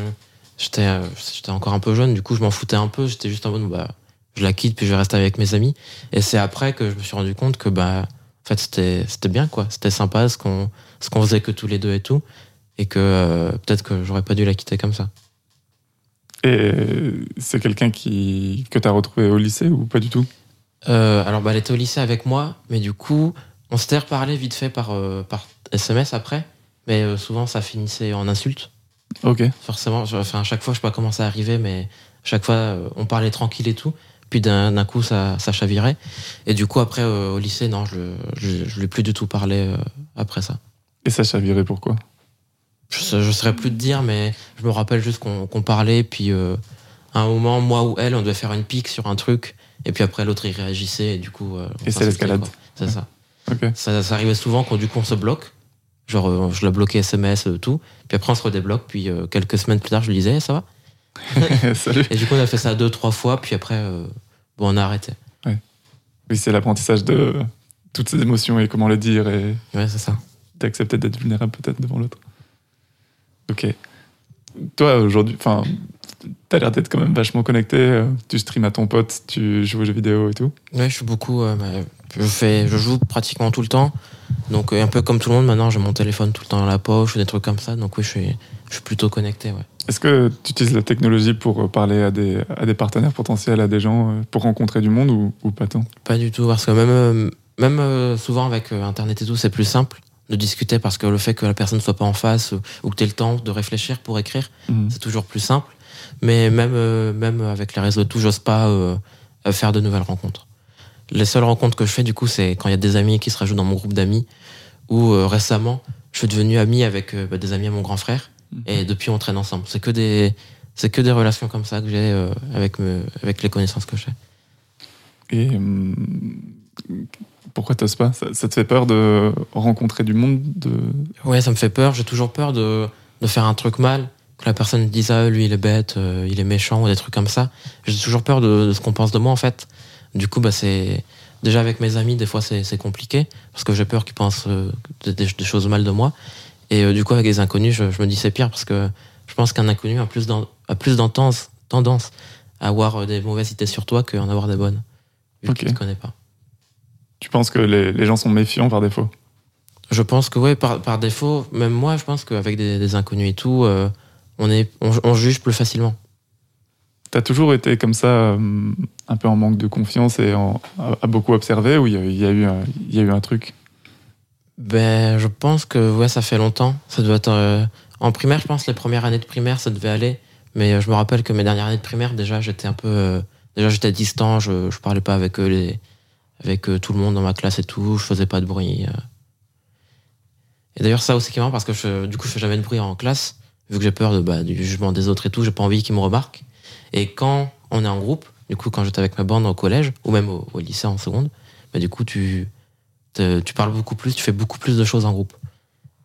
j'étais, euh, j'étais encore un peu jeune, du coup, je m'en foutais un peu. J'étais juste en mode, bah, je la quitte, puis je vais rester avec mes amis. Et c'est après que je me suis rendu compte que, bah, en fait, c'était, c'était bien, quoi. C'était sympa ce qu'on, ce qu'on faisait que tous les deux et tout. Et que euh, peut-être que j'aurais pas dû la quitter comme ça. Et c'est quelqu'un qui, que tu as retrouvé au lycée ou pas du tout? Euh, alors, bah, elle était au lycée avec moi, mais du coup, on s'était reparlé vite fait par, euh, par SMS après. Mais souvent, ça finissait en insultes. Ok. forcément. je- Enfin, à chaque fois, je sais pas comment ça arrivait, mais à chaque fois, on parlait tranquille et tout. Puis d'un coup, ça, ça chavirait. Et du coup, après, euh, au lycée, non, je, je, je lui ai plus du tout parlé euh, après ça. Et ça chavirait pourquoi Je, je saurais plus te dire, mais je me rappelle juste qu'on qu'on parlait. Puis euh, à un moment, moi ou elle, on devait faire une pique sur un truc. Et puis après, l'autre, il réagissait. Et du coup. euh, on Et c'est l'escalade. C'est ça. Ok. ça. Ça arrivait souvent quand du coup, on se bloque. Genre, je la bloquais SMS, euh, tout. Puis après, on se redébloque. Puis euh, quelques semaines plus tard, je lui disais, ça va? (laughs) Salut. Et du coup, on a fait ça deux, trois fois, puis après, bon, on a arrêté. Oui, c'est l'apprentissage de toutes ces émotions et comment le dire et Ouais, c'est ça. d'accepter d'être vulnérable peut-être devant l'autre. Ok. Toi, aujourd'hui, enfin, t'as l'air d'être quand même vachement connecté. euh, Tu streams à ton pote, tu joues aux jeux vidéo et tout. Ouais, je suis beaucoup. euh, je, fais, je joue pratiquement tout le temps. Donc, euh, un peu comme tout le monde, maintenant, j'ai mon téléphone tout le temps dans la poche ou des trucs comme ça. Donc, oui, je suis, je suis plutôt connecté. Ouais. Est-ce que tu utilises la technologie pour euh, parler à des, à des partenaires potentiels, à des gens, euh, pour rencontrer du monde ou, ou pas tant? Pas du tout, parce que même, euh, même souvent avec Internet et tout, c'est plus simple. de discuter parce que le fait que la personne soit pas en face ou, que tu aies le temps de réfléchir pour écrire, Mhm. c'est toujours plus simple. Mais même, même avec les réseaux et tout, j'ose pas faire de nouvelles rencontres. Les seules rencontres que je fais, du coup, c'est quand il y a des amis qui se rajoutent dans mon groupe d'amis ou récemment, je suis devenu ami avec bah, des amis à mon grand frère et depuis on traîne ensemble. C'est que des, c'est que des relations comme ça que j'ai euh, avec, me- avec les connaissances que j'ai. Et hum, pourquoi t'oses pas? Ça, ça te fait peur de rencontrer du monde de... Ouais, ça me fait peur. J'ai toujours peur de, de faire un truc mal, que la personne dise ah lui il est bête, euh, il est méchant ou des trucs comme ça. J'ai toujours peur de, de ce qu'on pense de moi en fait. Du coup, bah c'est déjà avec mes amis des fois c'est compliqué parce que j'ai peur qu'ils pensent euh, des choses mal de moi. Et euh, du coup avec les inconnus, je, je me dis c'est pire parce que je pense qu'un inconnu a plus a plus tendance à avoir euh, des mauvaises idées sur toi qu'en avoir des bonnes. Vu Ok. qu'il te connaît pas. Tu penses que les, les gens sont méfiants par défaut? Je pense que ouais, par, par défaut, même moi, je pense qu'avec des, des inconnus et tout, euh, on, est, on, on juge plus facilement. T'as toujours été comme ça, un peu en manque de confiance et en- à, à beaucoup observer ou il y, y y a eu un truc? Ben, je pense que ouais, ça fait longtemps. Ça doit être euh, en primaire, je pense les premières années de primaire, ça devait aller. Mais euh, je me rappelle que mes dernières années de primaire, déjà, j'étais un peu, euh, déjà j'étais distant. Je, je parlais pas avec eux, les, avec euh, tout le monde dans ma classe et tout. Je faisais pas de bruit. euh. Et d'ailleurs, ça aussi qui est marrant parce que je, du coup, je fais jamais de bruit en classe, vu que j'ai peur de, bah, du jugement des autres et tout. J'ai pas envie qu'ils me remarquent. Et quand on est en groupe, du coup, quand j'étais avec ma bande au collège ou même au, lycée en seconde, bah, du coup, tu, te- tu parles beaucoup plus, tu fais beaucoup plus de choses en groupe.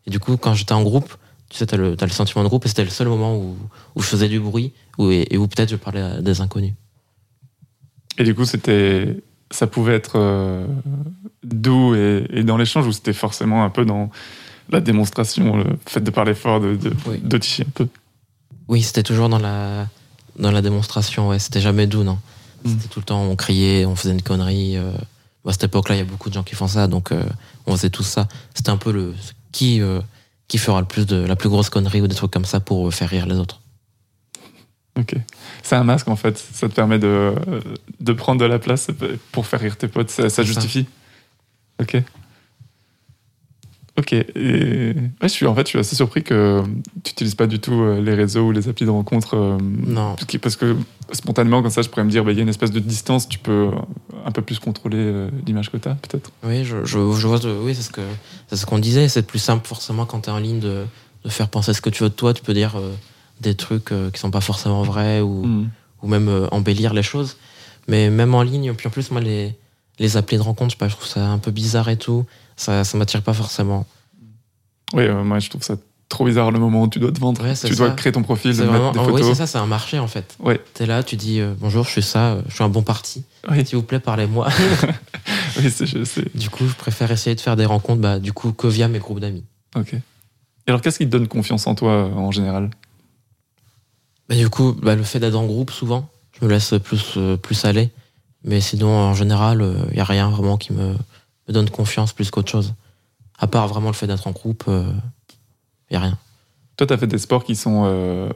Et du coup, quand j'étais en groupe, tu sais, t'as le, le sentiment de groupe et c'était le seul moment où, où je faisais du bruit où, et, et où peut-être je parlais à des inconnus. Et du coup, c'était, ça pouvait être euh, doux et, et dans l'échange ou c'était forcément un peu dans la démonstration, le fait de parler fort, de, de, Oui. un peu? Oui, c'était toujours dans la, dans la démonstration, ouais. C'était jamais doux, non. Mm. C'était tout le temps, on criait, on faisait une connerie. euh. À cette époque-là, il y a beaucoup de gens qui font ça, donc euh, on faisait tout ça. C'était un peu le qui, euh, qui fera le plus de la plus grosse connerie ou des trucs comme ça pour euh, faire rire les autres. Ok. C'est un masque en fait. Ça te permet de, de prendre de la place pour faire rire tes potes. Ça, ça C'est ça. justifie. Ok. Ok. Et... Ouais, je suis, en fait, je suis assez surpris que tu n'utilises pas du tout euh, les réseaux ou les applis de rencontre. euh, Non. parce que- Parce que spontanément, comme ça, je pourrais me dire, bah, il y a une espèce de distance, tu peux un peu plus contrôler euh, l'image que tu as, peut-être. Oui, je, je, je vois, oui, c'est ce qu'on disait. C'est plus simple forcément quand t'es en ligne de, de faire penser ce que tu veux de toi. Tu peux dire euh, des trucs euh, qui sont pas forcément vrais ou, Mm. ou même euh, embellir les choses. Mais même en ligne, puis en plus moi les les applis de rencontre, je sais pas, je trouve ça un peu bizarre et tout. Ça ça m'attire pas forcément. Oui, euh, moi, je trouve ça trop bizarre le moment où tu dois te vendre. Ouais, tu dois créer ton profil, mettre vraiment, des ah, oui, photos. c'est ça, c'est un marché en fait. Ouais. T'es là, tu dis euh, bonjour, je suis ça, euh, je suis un bon parti. Oui, S'il vous plaît, parlez-moi. (laughs) oui, je sais. du coup, je préfère essayer de faire des rencontres, bah, du coup, que via mes groupes d'amis. Ok. Et alors, qu'est-ce qui te donne confiance en toi euh, en général? Bah, du coup, bah, le fait d'être en groupe, souvent, je me laisse plus, euh, plus aller. Mais sinon, en général, il n'y a rien vraiment qui me, me donne confiance plus qu'autre chose. À part vraiment le fait d'être en groupe, il n'y a rien. Toi, tu as fait des sports qui sont euh,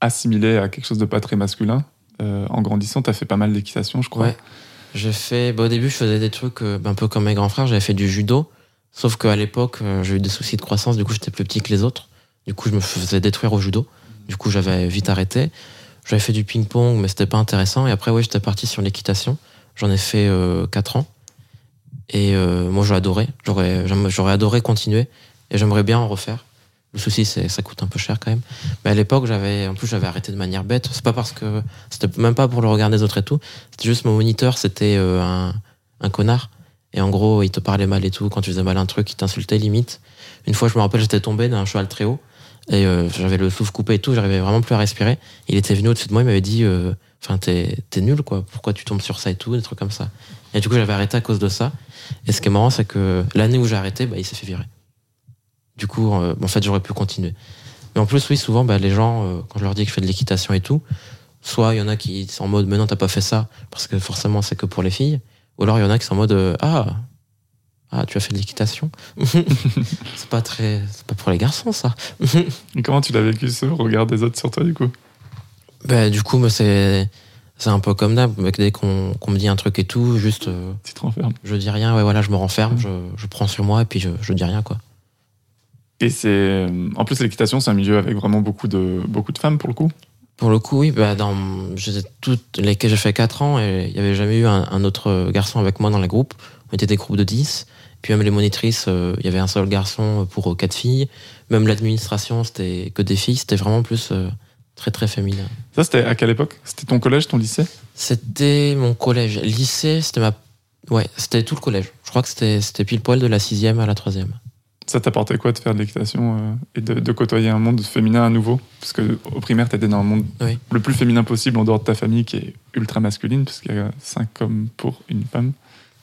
assimilés à quelque chose de pas très masculin. Euh, en grandissant, tu as fait pas mal d'équitation, je crois. Ouais. J'ai fait, bah, au début, je faisais des trucs euh, un peu comme mes grands frères, j'avais fait du judo. Sauf qu'à l'époque, euh, j'ai eu des soucis de croissance, du coup, j'étais plus petit que les autres. Du coup, je me faisais détruire au judo. Du coup, j'avais vite arrêté. J'avais fait du ping-pong, mais c'était pas intéressant. Et après, ouais, j'étais parti sur l'équitation. J'en ai fait 4 ans. Et euh, moi, j'ai adoré. J'aurais, j'aurais adoré continuer. Et j'aimerais bien en refaire. Le souci, c'est ça coûte un peu cher quand même. Mais à l'époque, j'avais, en plus, j'avais arrêté de manière bête. C'est pas parce que, c'était même pas pour le regard des autres et tout. C'était juste mon moniteur, c'était euh, un, un connard. Et en gros, il te parlait mal et tout. Quand tu faisais mal un truc, il t'insultait limite. Une fois, je me rappelle, j'étais tombé d'un cheval très haut. Et euh, j'avais le souffle coupé et tout. J'arrivais vraiment plus à respirer. Il était venu au-dessus de moi. Il m'avait dit euh, Enfin, t'es t'es nul, quoi. Pourquoi tu tombes sur ça et tout Des trucs comme ça. Et du coup, j'avais arrêté à cause de ça. Et ce qui est marrant, c'est que l'année où j'ai arrêté, bah, il s'est fait virer. Du coup, euh, en fait, j'aurais pu continuer. Mais en plus, oui, souvent, bah, les gens, euh, quand je leur dis que je fais de l'équitation et tout, soit il y en a qui sont en mode, mais non, t'as pas fait ça, parce que forcément, c'est que pour les filles. Ou alors, il y en a qui sont en mode, euh, ah, ah, tu as fait de l'équitation. (laughs) c'est pas très, c'est pas pour les garçons, ça. Et comment tu l'as vécu ce regard des autres sur toi, du coup? Bah, du coup, moi, c'est, c'est un peu comme d'hab. Mec, Dès qu'on me dit un truc et tout, juste, euh, Tu te renfermes. je dis rien, ouais, voilà, je me renferme, je, je prends sur moi et puis je, je dis rien, quoi. Et c'est. En plus, l'équitation, c'est un milieu avec vraiment beaucoup de, beaucoup de femmes pour le coup. Pour le coup, oui, bah dans toutes les j'ai fait 4 ans et il n'y avait jamais eu un, un autre garçon avec moi dans les groupes. On était des groupes de 10. Puis même les monitrices, euh, il y avait un seul garçon pour euh, quatre filles. Même l'administration, c'était que des filles. C'était vraiment plus euh, très très féminin. Ça, c'était à quelle époque? C'était ton collège, ton lycée? C'était mon collège. Lycée, c'était ma. Ouais, c'était tout le collège. Je crois que c'était pile poil de la sixième à la troisième. Ça t'apportait quoi de faire de l'équitation euh, et de, de côtoyer un monde féminin à nouveau? Parce que au primaire, t'étais dans un monde Oui. le plus féminin possible en dehors de ta famille qui est ultra masculine, puisqu'il y a 5 hommes pour une femme.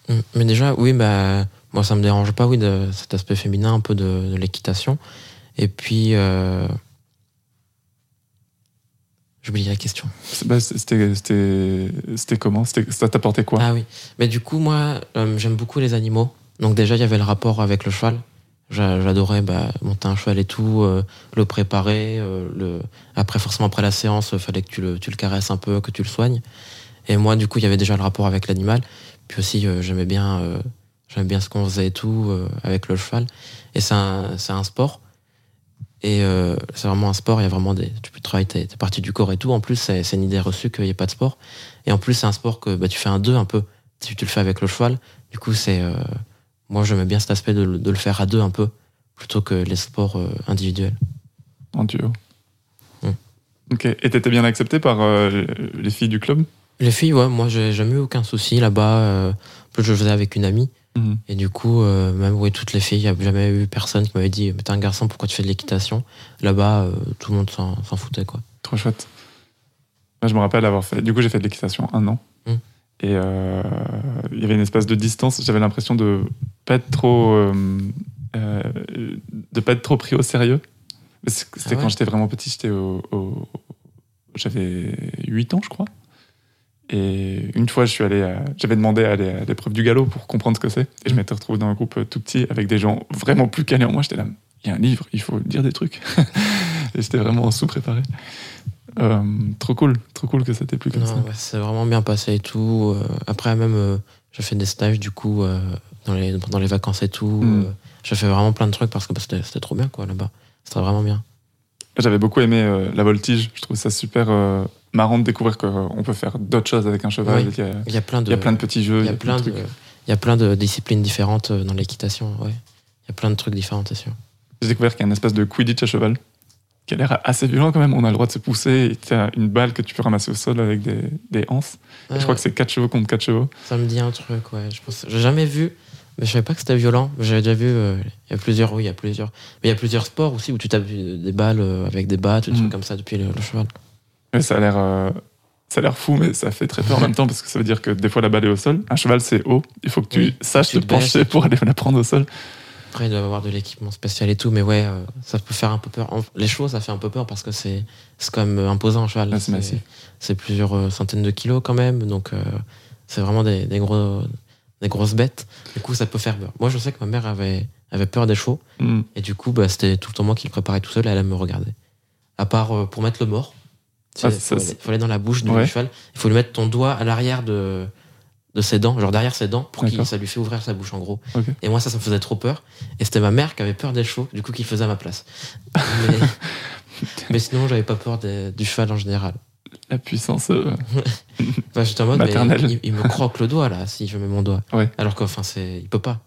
Mm. Mais déjà, oui, bah, moi, ça me dérange pas, oui, de cet aspect féminin un peu de, de l'équitation. Et puis, euh... j'ai oublié la question. Bah, C'était comment? Ça t'apportait quoi? Ah oui. Mais du coup, moi, euh, j'aime beaucoup les animaux. Donc déjà, il y avait le rapport avec le cheval. J'a- J'adorais bah, monter un cheval et tout, euh, le préparer. euh, le... Après, forcément, après la séance, il fallait que tu le, tu le caresses un peu, que tu le soignes. Et moi, du coup, il y avait déjà le rapport avec l'animal. Puis aussi, j'aimais bien, bien ce qu'on faisait et tout avec le cheval. Et c'est un, c'est un sport. Et euh, c'est vraiment un sport. Il y a vraiment des, tu peux travailler tes, tes parties du corps et tout. En plus, c'est une idée reçue qu'il n'y ait pas de sport. Et en plus, c'est un sport que bah, tu fais un deux un peu. Si tu le fais avec le cheval, du coup, c'est. euh, moi, j'aimais bien cet aspect de, le- de le faire à deux un peu, plutôt que les sports euh, individuels. En duo. Ok. Et t'étais bien accepté par les filles du club? Les filles, ouais, moi, j'ai jamais eu aucun souci là-bas. en plus, je faisais avec une amie. Mhm. Et du coup, euh, même ouais, toutes les filles, il n'y a jamais eu personne qui m'avait dit t'es un garçon, pourquoi tu fais de l'équitation? Là-bas, euh, tout le monde s'en foutait, quoi. Trop chouette. Moi, je me rappelle avoir fait. Du coup, j'ai fait de l'équitation un an. Mm. Et euh, il y avait une espèce de distance. J'avais l'impression de pas être trop. euh, de pas être trop pris au sérieux. C'était Ah ouais? quand j'étais vraiment petit. J'étais au, au- J'avais 8 ans, je crois. Et une fois, je suis allé. J'avais demandé à aller à l'épreuve du galop pour comprendre ce que c'est. Et je Mm. m'étais retrouvé dans un groupe tout petit avec des gens vraiment plus calés en moi. J'étais là. Il y a un livre, il faut dire des trucs. (laughs) et j'étais vraiment sous-préparé. Euh, trop cool, trop cool que ça t'ait plu comme ça. Non, ouais, c'est vraiment bien passé et tout. Euh, après, même, euh, j'ai fait des stages, du coup, euh, dans les, pendant les vacances et tout. Mm. J'ai fait vraiment plein de trucs parce que bah, c'était c'était trop bien, quoi, là-bas. C'était vraiment bien. J'avais beaucoup aimé la voltige. Je trouve ça super marrant de découvrir qu'on peut faire d'autres choses avec un cheval. Oui. Il, y a, Il y a plein de, il y a plein de petits jeux. il y a plein de, trucs. il y a plein de disciplines différentes euh, dans l'équitation, ouais. Il y a plein de trucs différents, c'est sûr. J'ai découvert qu'il y a une espèce de Quidditch à cheval qui a l'air assez violent quand même. On a le droit de se pousser et tu as une balle que tu peux ramasser au sol avec des, des anses. Et je crois que c'est 4 chevaux contre 4 chevaux. Ça me dit un truc, ouais. Je pense, j'ai jamais vu, mais je savais pas que c'était violent. J'avais déjà vu, euh, il y a plusieurs, oui, il y a plusieurs. Mais il y a plusieurs sports aussi où tu tapes des balles euh, avec des battes, des Mhm. trucs comme ça depuis le, le cheval. Ça a l'air. euh, ça a l'air fou, mais ça fait très peur en même temps parce que ça veut dire que des fois la balle est au sol. Un cheval, c'est haut. Il faut que tu Oui, saches tu te pencher pour aller la prendre au sol. Après, il doit y avoir de l'équipement spécial et tout, mais ouais, euh, ça peut faire un peu peur. Les chevaux, ça fait un peu peur parce que c'est quand même imposant un cheval. Ouais, c'est plusieurs euh, centaines de kilos quand même, donc euh, c'est vraiment des, des, gros, des grosses bêtes. Du coup, ça peut faire peur. Moi, je sais que ma mère avait, avait peur des chevaux, Mm. et du coup, bah, c'était tout le temps moi qui le préparais tout seul, et elle me regardait. À part euh, pour mettre le mort. Ah, ça, faut, aller, faut aller dans la bouche du Ouais. cheval, il faut lui mettre ton doigt à l'arrière de, de ses dents, genre derrière ses dents, pour que ça lui fait ouvrir sa bouche en gros. Et moi, ça, ça me faisait trop peur. Et c'était ma mère qui avait peur des chevaux, du coup, qui faisait à ma place. Mais, (laughs) mais sinon, j'avais pas peur des- du cheval en général. La puissance. euh, (laughs) Enfin, j'étais en mode, mais il, il me croque le doigt là, si je mets mon doigt. Ouais. Alors qu'enfin, il peut pas.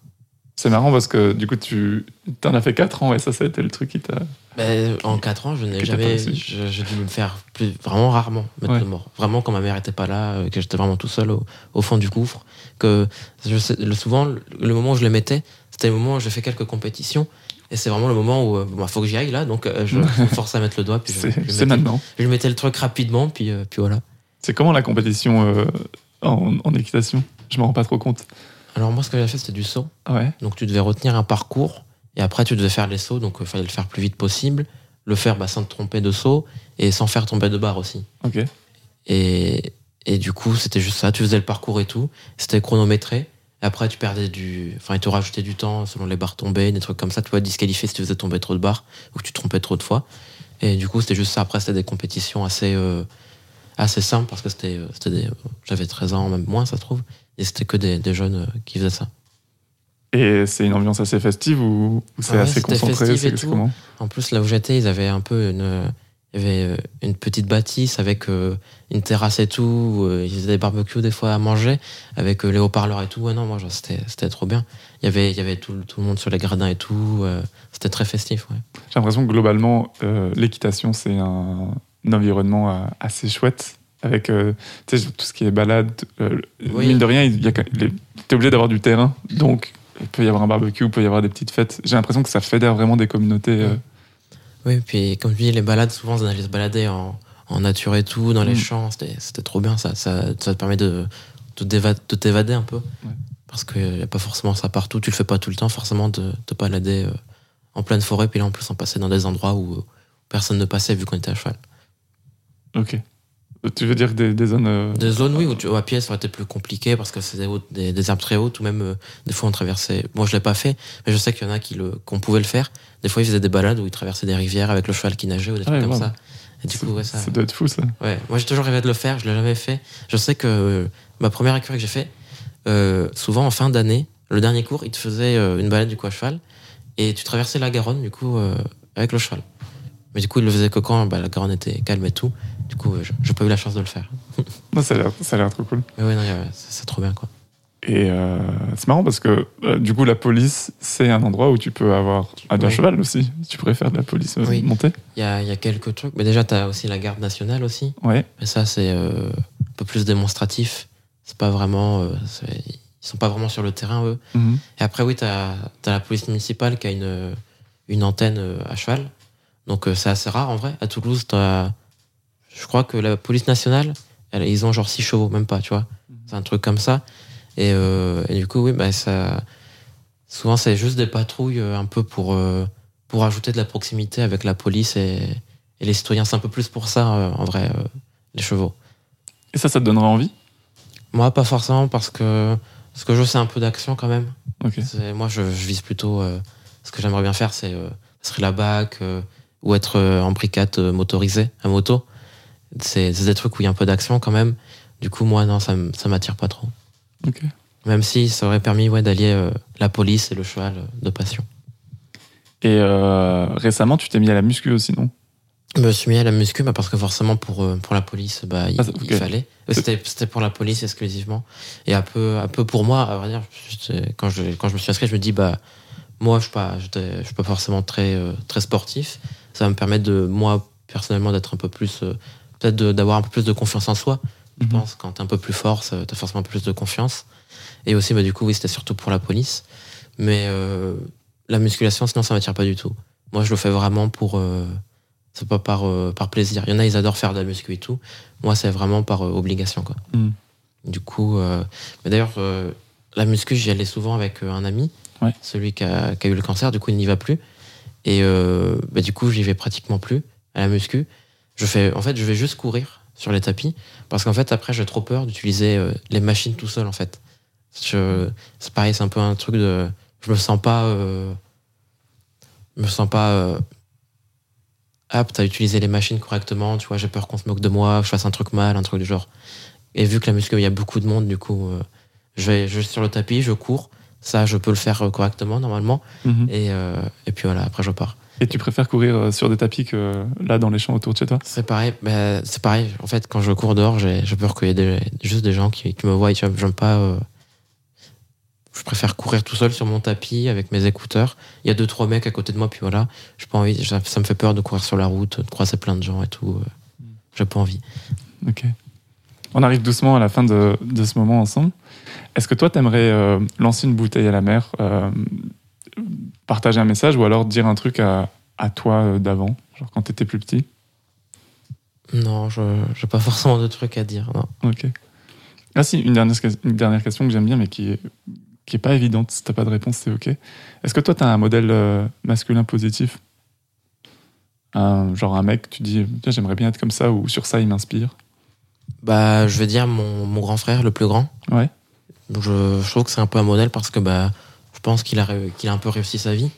C'est marrant parce que du coup, tu en as fait 4 ans et ça, ça a été le truc qui t'a. Mais en 4 ans, je n'ai jamais. J'ai dû me faire plus, vraiment rarement mettre Ouais. le mort. Vraiment, quand ma mère était pas là, euh, que j'étais vraiment tout seul au, au fond du gouffre. Que je sais, le, souvent, le, le moment où je les mettais, c'était le moment où j'ai fait quelques compétitions. Et c'est vraiment le moment où il faut que j'y aille là, donc euh, je, me force à mettre le doigt. Puis C'est maintenant. je mettais le truc rapidement, puis, euh, puis voilà. C'est comment la compétition euh, en, en équitation? Je me rends pas trop compte. Alors moi, ce que j'ai fait, c'était du saut. Ouais. Donc tu devais retenir un parcours et après tu devais faire les sauts, donc il fallait le faire plus vite possible, le faire bah, sans te tromper de saut et sans faire tomber de barre aussi. Ok. Et, et du coup c'était juste ça, tu faisais le parcours et tout, c'était chronométré. Après tu perdais du, enfin ils te rajoutaient du temps selon les barres tombées, des trucs comme ça, tu pouvais être disqualifié si tu faisais tomber trop de barres ou que tu te trompais trop de fois. Et du coup c'était juste ça. Après c'était des compétitions assez euh, assez simples parce que c'était euh, c'était des, j'avais 13 ans même moins ça se trouve et c'était que des, des jeunes euh, qui faisaient ça. Et c'est une ambiance assez festive ou, ou c'est Ouais, assez c'était concentré C'est comment En plus, là où j'étais, ils avaient un peu une, il y avait euh, une petite bâtisse avec euh, une terrasse et tout. euh, ils faisaient des barbecues des fois à manger avec euh, les haut-parleurs et tout. Ouais, non, moi, genre, c'était, c'était trop bien. Il y avait, il y avait tout, le- tout le monde sur les gradins et tout. euh, c'était très festif, ouais. J'ai l'impression que globalement, euh, l'équitation, c'est un, un environnement euh, assez chouette. Avec euh, tout ce qui est balade. euh, Oui. Mine de rien, t'es obligé d'avoir du terrain. Donc, il peut y avoir un barbecue, il peut y avoir des petites fêtes. J'ai l'impression que ça fédère vraiment des communautés. euh, Oui, puis comme tu dis, les balades, souvent, on allait se balader en, en nature et tout, dans les Mm. champs. C'était, trop bien, ça. Ça, ça te permet de, de, t'évader un peu. Parce qu'il n'y a pas forcément ça partout. Tu le fais pas tout le temps, forcément, de te balader euh, en pleine forêt. Puis là, en plus, on passait dans des endroits où personne ne passait vu qu'on était à cheval. Ok. Tu veux dire des, des zones. euh, Des zones, oui, où, tu, à pied, ça aurait été plus compliqué parce que c'est des, des, des arbres très hautes ou même euh, des fois on traversait. Moi, je l'ai pas fait, mais je sais qu'il y en a qui le, qu'on pouvait le faire. Des fois, ils faisaient des balades où ils traversaient des rivières avec le cheval qui nageait ou des trucs Ouais, comme ça. Et du coup, ouais, ça. Ça doit être fou, ça. Ouais, moi j'ai toujours rêvé de le faire, je l'ai jamais fait. Je sais que euh, ma première écurie que j'ai fait, souvent en fin d'année, le dernier cours, il te faisait euh, une balade du coup à cheval et tu traversais la Garonne du coup avec le cheval. Mais du coup, il le faisait que quand bah, la Garonne était calme et tout. Du coup, je- j'ai pas eu la chance de le faire. (laughs) Non, ça a l'air- trop cool. Mais ouais, non, c'est trop bien quoi. Et euh, c'est marrant parce que euh, du coup, la police, c'est un endroit où tu peux avoir un Oui. cheval aussi. Tu pourrais faire de la police euh, Oui. montée. Il y a, y a quelques trucs. Mais déjà, t'as aussi la garde nationale aussi. Ouais. Mais ça, c'est euh, un peu plus démonstratif. C'est pas vraiment. ils sont pas vraiment sur le terrain, eux. Mhm. Et après, oui, t'as as la police municipale qui a une, une antenne à cheval. Donc, c'est assez rare en vrai. À Toulouse, t'as. Je crois que la police nationale, elle- ils ont genre 6 chevaux, même pas, tu vois. C'est un truc comme ça. Et, euh, et du coup, oui, bah, ça. Souvent, c'est juste des patrouilles euh, un peu pour, euh, pour ajouter de la proximité avec la police et, et les citoyens. C'est un peu plus pour ça, en vrai, les chevaux. Et ça, ça te donnera envie? Moi, pas forcément, parce que ce que je veux, c'est un peu d'action quand même. Ok. C'est- Moi, je, je vise plutôt. euh, ce que j'aimerais bien faire, c'est euh, serait la BAC euh, ou être en bricade euh, motorisée, à moto. C'est des trucs où il y a un peu d'action quand même. Du coup, moi, non, ça, ça m'attire pas trop. Même si ça aurait permis ouais, d'allier euh, la police et le cheval euh, de passion. Et euh, récemment, tu t'es mis à la muscu aussi, non? Je me suis mis à la muscu bah, parce que forcément, pour, pour la police, bah, il, Ah, il fallait. C'était pour la police exclusivement. Et un peu, un peu pour moi, à vrai dire, quand je, quand je me suis inscrit, je me dis, bah, moi, je suis je suis pas forcément très, très sportif. Ça va me permettre de, moi, personnellement, d'être un peu plus, peut-être d'avoir un peu plus de confiance en soi. Je Mhm. pense, quand t'es un peu plus fort, t'as forcément plus de confiance. Et aussi, bah, du coup, oui, c'était surtout pour la police. Mais euh, la musculation, sinon, ça m'attire pas du tout. Moi, je le fais vraiment pour. euh, c'est pas par, euh, par plaisir. Il y en a, ils adorent faire de la muscu et tout. Moi, c'est vraiment par obligation, quoi. Mhm. Du coup, mais d'ailleurs, la muscu, j'y allais souvent avec un ami, Ouais. celui qui a, qui a eu le cancer. Du coup, il n'y va plus. Et bah, du coup, j'y vais pratiquement plus à la muscu. Je fais, en fait, je vais juste courir sur les tapis parce qu'en fait, après, j'ai trop peur d'utiliser euh, les machines tout seul, en fait. C'est pareil, c'est un peu un truc de. Je me sens pas. euh, me sens pas euh, apte à utiliser les machines correctement. Tu vois, j'ai peur qu'on se moque de moi, que je fasse un truc mal, un truc du genre. Et vu que la muscu, il y a beaucoup de monde, du coup, je vais juste sur le tapis, je cours. Ça, je peux le faire correctement, normalement. Mhm. Et, et puis voilà, après, je pars. Et tu préfères courir euh, sur des tapis que là, dans les champs autour de chez toi? C'est pareil, bah, c'est pareil. En fait, quand je cours dehors, j'ai j'ai peur qu'il y ait des- juste des gens qui, qui me voient. Tu vois, J'aime pas. euh, je préfère courir tout seul sur mon tapis avec mes écouteurs. Il y a deux trois mecs à côté de moi, puis voilà. J'ai pas envie. Ça, ça me fait peur de courir sur la route, de croiser plein de gens et tout. euh, J'ai pas envie. Ok. On arrive doucement à la fin de, de ce moment ensemble. Est-ce que toi, t'aimerais euh, lancer une bouteille à la mer, euh, partager un message ou alors dire un truc à, à toi euh, d'avant, genre quand t'étais plus petit? Non, je j'ai pas (laughs) forcément de trucs à dire. Non. Ok. Ah si, une dernière, une dernière question que j'aime bien mais qui est, qui est pas évidente. Si t'as pas de réponse, c'est ok. Est-ce que toi, t'as un modèle euh, masculin positif? Un, Genre un mec, tu dis, Tiens, j'aimerais bien être comme ça ou sur ça, il m'inspire? Bah, je vais dire mon, mon grand frère, le plus grand. Ouais. Je, je trouve que c'est un peu un modèle parce que bah, pense qu'il a, un peu réussi sa vie.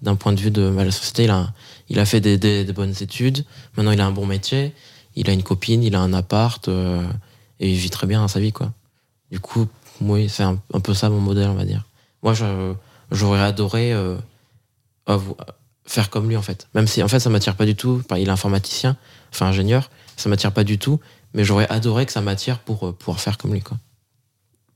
D'un point de vue de bah, la société, il a, fait des, bonnes études. Maintenant, il a un bon métier. Il a une copine, il a un appart. euh, et il vit très bien dans sa vie, quoi. Du coup, oui, c'est un, peu ça mon modèle, on va dire. Moi, j'aurais adoré euh, faire comme lui en fait. Même si en fait ça m'attire pas du tout. Enfin, il est informaticien, enfin ingénieur, ça m'attire pas du tout. Mais j'aurais adoré que ça m'attire pour euh, pouvoir faire comme lui quoi.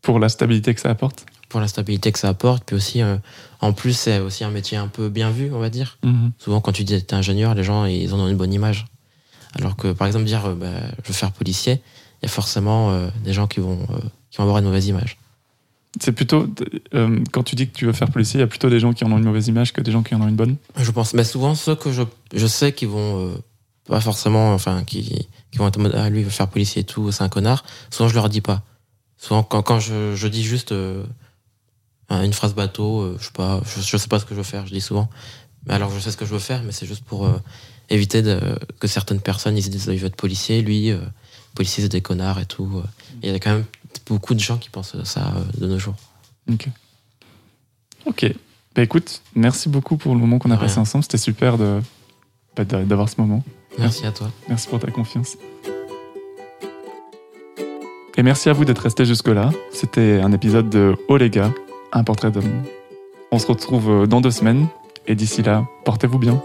Pour la stabilité que ça apporte? Pour la stabilité que ça apporte, puis aussi euh, en plus c'est aussi un métier un peu bien vu on va dire. Mhm. Souvent quand tu dis t'es ingénieur, les gens ils en ont une bonne image. Alors que par exemple dire euh, bah, je veux faire policier, il y a forcément euh, des gens qui vont euh, qui vont avoir une mauvaise image. C'est plutôt, quand tu dis que tu veux faire policier, il y a plutôt des gens qui en ont une mauvaise image que des gens qui en ont une bonne? Je pense, mais souvent ceux que je, je sais qui vont pas forcément, enfin qui, qui vont être en mode ah lui il veut faire policier et tout, c'est un connard. Souvent je leur dis pas. Souvent quand, quand je, je dis juste une phrase bateau, euh, je sais pas, je, je sais pas ce que je veux faire, je dis souvent. Mais alors je sais ce que je veux faire, mais c'est juste pour euh, éviter de, que certaines personnes ils se disent il veut être policier, lui euh, policier c'est des connards et tout. euh. Il y a quand même beaucoup de gens qui pensent ça euh, de nos jours. Ok. Ok. Bah écoute, merci beaucoup pour le moment qu'on a passé ensemble. C'était super de bah, d'a- d'avoir ce moment. Merci à toi. Merci pour ta confiance. Et merci à vous d'être restés jusque-là. C'était un épisode de Oh les gars, un portrait d'homme. On se retrouve euh, dans deux semaines. Et d'ici là, portez-vous bien.